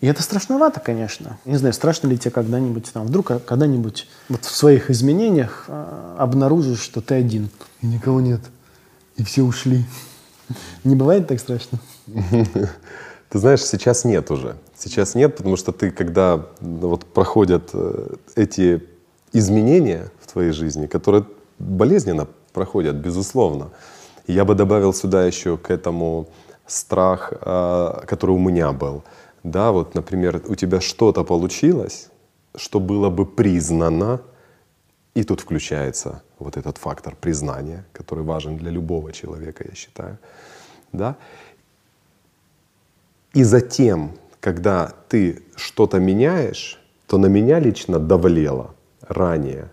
Speaker 2: И это страшновато, конечно. Не знаю, страшно ли тебе когда-нибудь, там, вдруг когда-нибудь вот в своих изменениях э, обнаружишь, что ты один, и никого нет, и все ушли. Не бывает так страшно? <laughs>
Speaker 1: Ты знаешь, сейчас нет уже. Сейчас нет, потому что ты, когда вот проходят э, эти изменения в твоей жизни, которые болезненно проходят, безусловно. Я бы добавил сюда еще к этому страх, э, который у меня был – да, вот, например, у тебя что-то получилось, что было бы признано, и тут включается вот этот фактор признания, который важен для любого человека, я считаю. Да? И затем, когда ты что-то меняешь, то на меня лично давлело ранее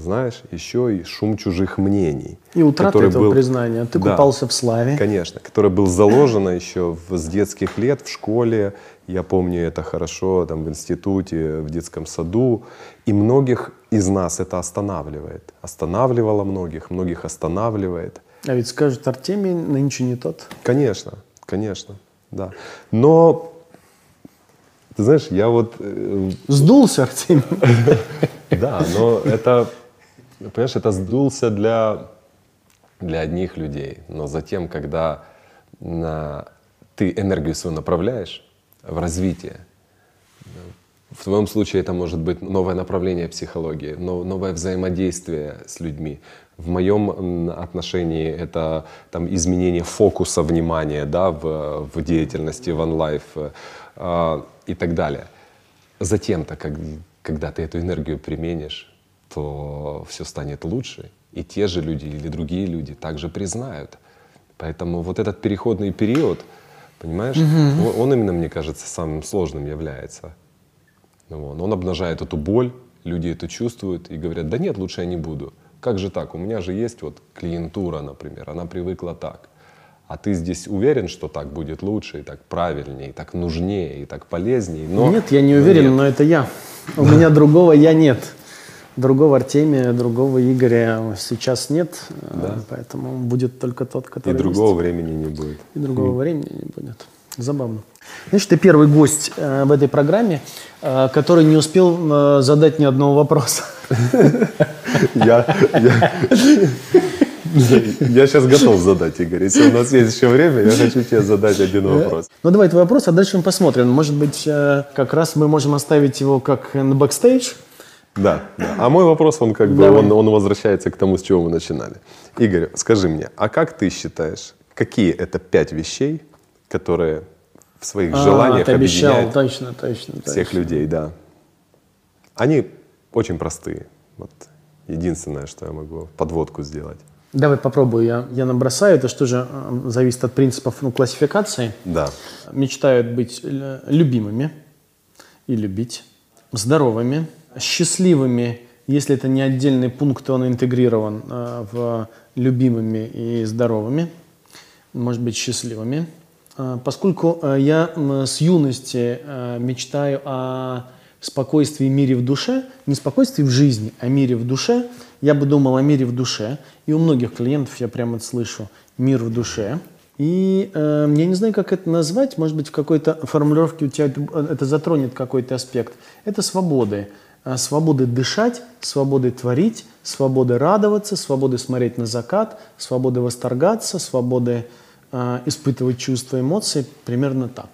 Speaker 1: знаешь, еще и шум чужих мнений.
Speaker 2: И утрата этого был, признания. Ты да, купался в славе.
Speaker 1: Конечно, которое было заложено еще в, с детских лет в школе. Я помню это хорошо там, в институте, в детском саду. И многих из нас это останавливает. Останавливало многих, многих останавливает.
Speaker 2: А ведь скажет Артемий, нынче не тот.
Speaker 1: Конечно, конечно, да. Но ты знаешь, я вот... Э,
Speaker 2: Сдулся Артемий. <laughs>
Speaker 1: Да, но это понимаешь, это сдулся для, для одних людей. Но затем, когда на, ты энергию свою направляешь в развитие, в твоем случае это может быть новое направление психологии, новое взаимодействие с людьми. В моем отношении это там, изменение фокуса внимания да, в, в деятельности, в онлайф э, и так далее. Затем-то, как, когда ты эту энергию применишь то все станет лучше. И те же люди или другие люди также признают. Поэтому вот этот переходный период, понимаешь, угу. он, именно, мне кажется, самым сложным является. Вот. Он обнажает эту боль, люди это чувствуют и говорят, да нет, лучше я не буду. Как же так? У меня же есть вот клиентура, например, она привыкла так. А ты здесь уверен, что так будет лучше, и так правильнее, и так нужнее, и так полезнее?
Speaker 2: Но... Нет, я не уверен, но, но это я. У меня другого я нет. Другого Артемия, другого Игоря сейчас нет, да. поэтому будет только тот, который
Speaker 1: И другого
Speaker 2: есть.
Speaker 1: времени не будет.
Speaker 2: И другого мм. времени не будет. Забавно. Знаешь, ты первый гость э, в этой программе, э, который не успел э, задать ни одного вопроса. <laughs>
Speaker 1: Я, я сейчас готов задать, Игорь. Если у нас есть еще время, я хочу тебе задать один вопрос.
Speaker 2: Ну, давай твой вопрос, а дальше мы посмотрим. Может быть, э, как раз мы можем оставить его как на бэкстейдж,
Speaker 1: да, да. А мой вопрос, он как бы, он, он возвращается к тому, с чего мы начинали. Игорь, скажи мне, а как ты считаешь, какие это пять вещей, которые в своих а, желаниях ты обещал, объединяют
Speaker 2: точно, точно,
Speaker 1: всех
Speaker 2: точно.
Speaker 1: людей, да? Они очень простые. Вот единственное, что я могу подводку сделать.
Speaker 2: Давай попробую. Я, я набросаю. Это что же э, зависит от принципов ну, классификации.
Speaker 1: Да.
Speaker 2: Мечтают быть любимыми и любить, здоровыми, счастливыми Если это не отдельный пункт, он интегрирован э, в любимыми и здоровыми, может быть, счастливыми. Э, поскольку э, я с юности мечтаю о спокойствии и мире в душе, не спокойствии в жизни, а мире в душе, я бы думал о мире в душе. И у многих клиентов я прямо слышу «мир в душе». И э, я не знаю, как это назвать, может быть, в какой-то формулировке у тебя это, это затронет какой-то аспект. Это свободы. Э, Свободы дышать, свободы творить, свободы радоваться, свободы смотреть на закат, свободы восторгаться, свободы э, испытывать чувства, эмоции. Примерно так.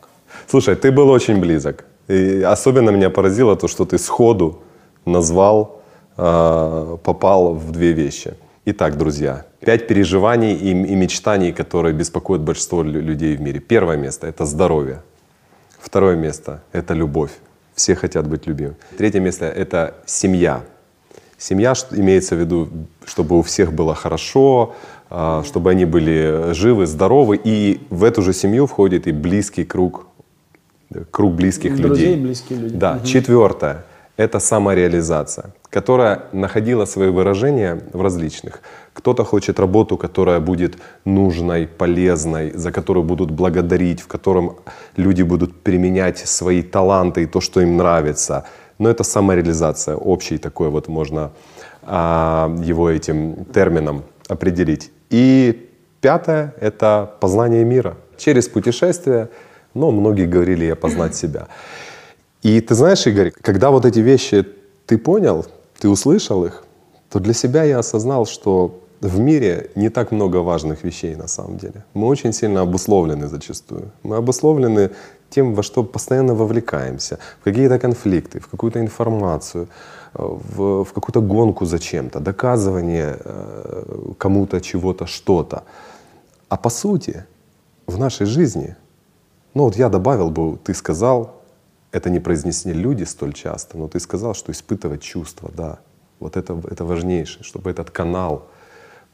Speaker 1: Слушай, ты был очень близок. И особенно меня поразило то, что ты сходу назвал, э, попал в две вещи. Итак, друзья, пять переживаний и, и мечтаний, которые беспокоят большинство лю- людей в мире. Первое место – это здоровье. Второе место – это любовь. Все хотят быть любимым. Третье место – это семья. Семья имеется в виду, чтобы у всех было хорошо, а, чтобы они были живы, здоровы. И в эту же семью входит и близкий круг, круг близких
Speaker 2: Друзей,
Speaker 1: людей.
Speaker 2: близкие люди.
Speaker 1: Да. Четвертое – это самореализация, которая находила свои выражения в различных. Кто-то хочет работу, которая будет нужной, полезной, за которую будут благодарить, в котором люди будут применять свои таланты и то, что им нравится. Но это самореализация, общий такой вот можно а, его этим термином определить. И пятое – это познание мира. Через путешествие, но многие говорили «я познать себя». И ты знаешь, Игорь, когда вот эти вещи ты понял, ты услышал их, то для себя я осознал, что в мире не так много важных вещей на самом деле. Мы очень сильно обусловлены зачастую. Мы обусловлены тем, во что постоянно вовлекаемся, в какие-то конфликты, в какую-то информацию, в, в какую-то гонку за чем-то, доказывание э, кому-то чего-то, что-то. А по сути, в нашей жизни, ну вот я добавил бы, ты сказал, это не произнесли люди столь часто, но ты сказал, что испытывать чувства, да, вот это, это важнейшее, чтобы этот канал,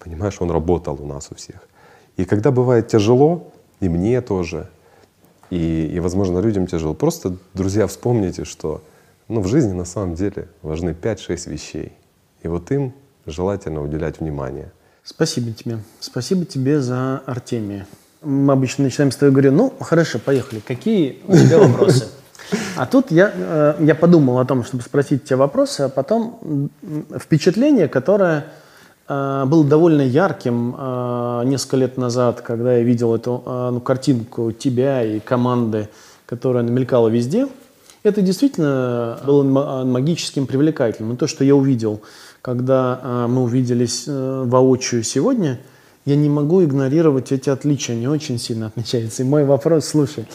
Speaker 1: понимаешь, он работал у нас у всех. И когда бывает тяжело, и мне тоже, и, и возможно, людям тяжело, просто, друзья, вспомните, что ну, в жизни на самом деле важны 5-6 вещей. И вот им желательно уделять внимание.
Speaker 2: Спасибо тебе. Спасибо тебе за Артемия. Мы обычно начинаем с тобой говорю, ну, хорошо, поехали. Какие у тебя вопросы? <laughs> А тут я, э, я подумал о том, чтобы спросить тебя вопросы, а потом впечатление, которое э, было довольно ярким э, несколько лет назад, когда я видел эту ну, картинку тебя и команды, которая мелькала везде. Это действительно было ма- магическим, привлекательным. И то, что я увидел, когда мы увиделись воочию сегодня, я не могу игнорировать эти отличия, они очень сильно отличаются. И мой вопрос, слушай,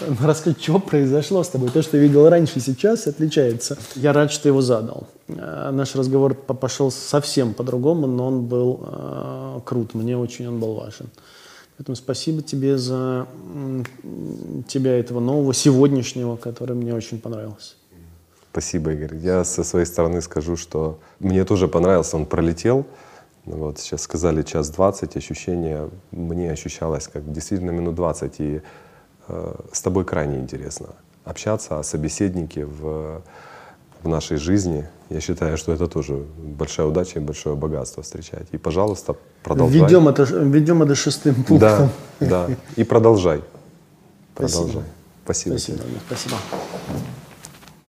Speaker 2: <laughs> расскажи, что произошло с тобой? То, что я видел раньше, сейчас отличается. Я рад, что ты его задал. Э, Наш разговор по- пошел совсем по-другому, но он был э, крут. Мне очень он был важен. Поэтому спасибо тебе за тебя этого нового, сегодняшнего, который мне очень понравился.
Speaker 1: Спасибо, Игорь. Я со своей стороны скажу, что мне тоже понравился, он пролетел. Вот сейчас сказали час 20, ощущение мне ощущалось как действительно минут 20. И с тобой крайне интересно общаться о собеседнике в, в нашей жизни. Я считаю, что это тоже большая удача и большое богатство встречать. И, пожалуйста, продолжай.
Speaker 2: Ведем это, введем это шестым пунктом.
Speaker 1: Да, да. И продолжай.
Speaker 2: Спасибо.
Speaker 1: Продолжай. Спасибо.
Speaker 2: Спасибо.
Speaker 1: тебе.
Speaker 2: Спасибо.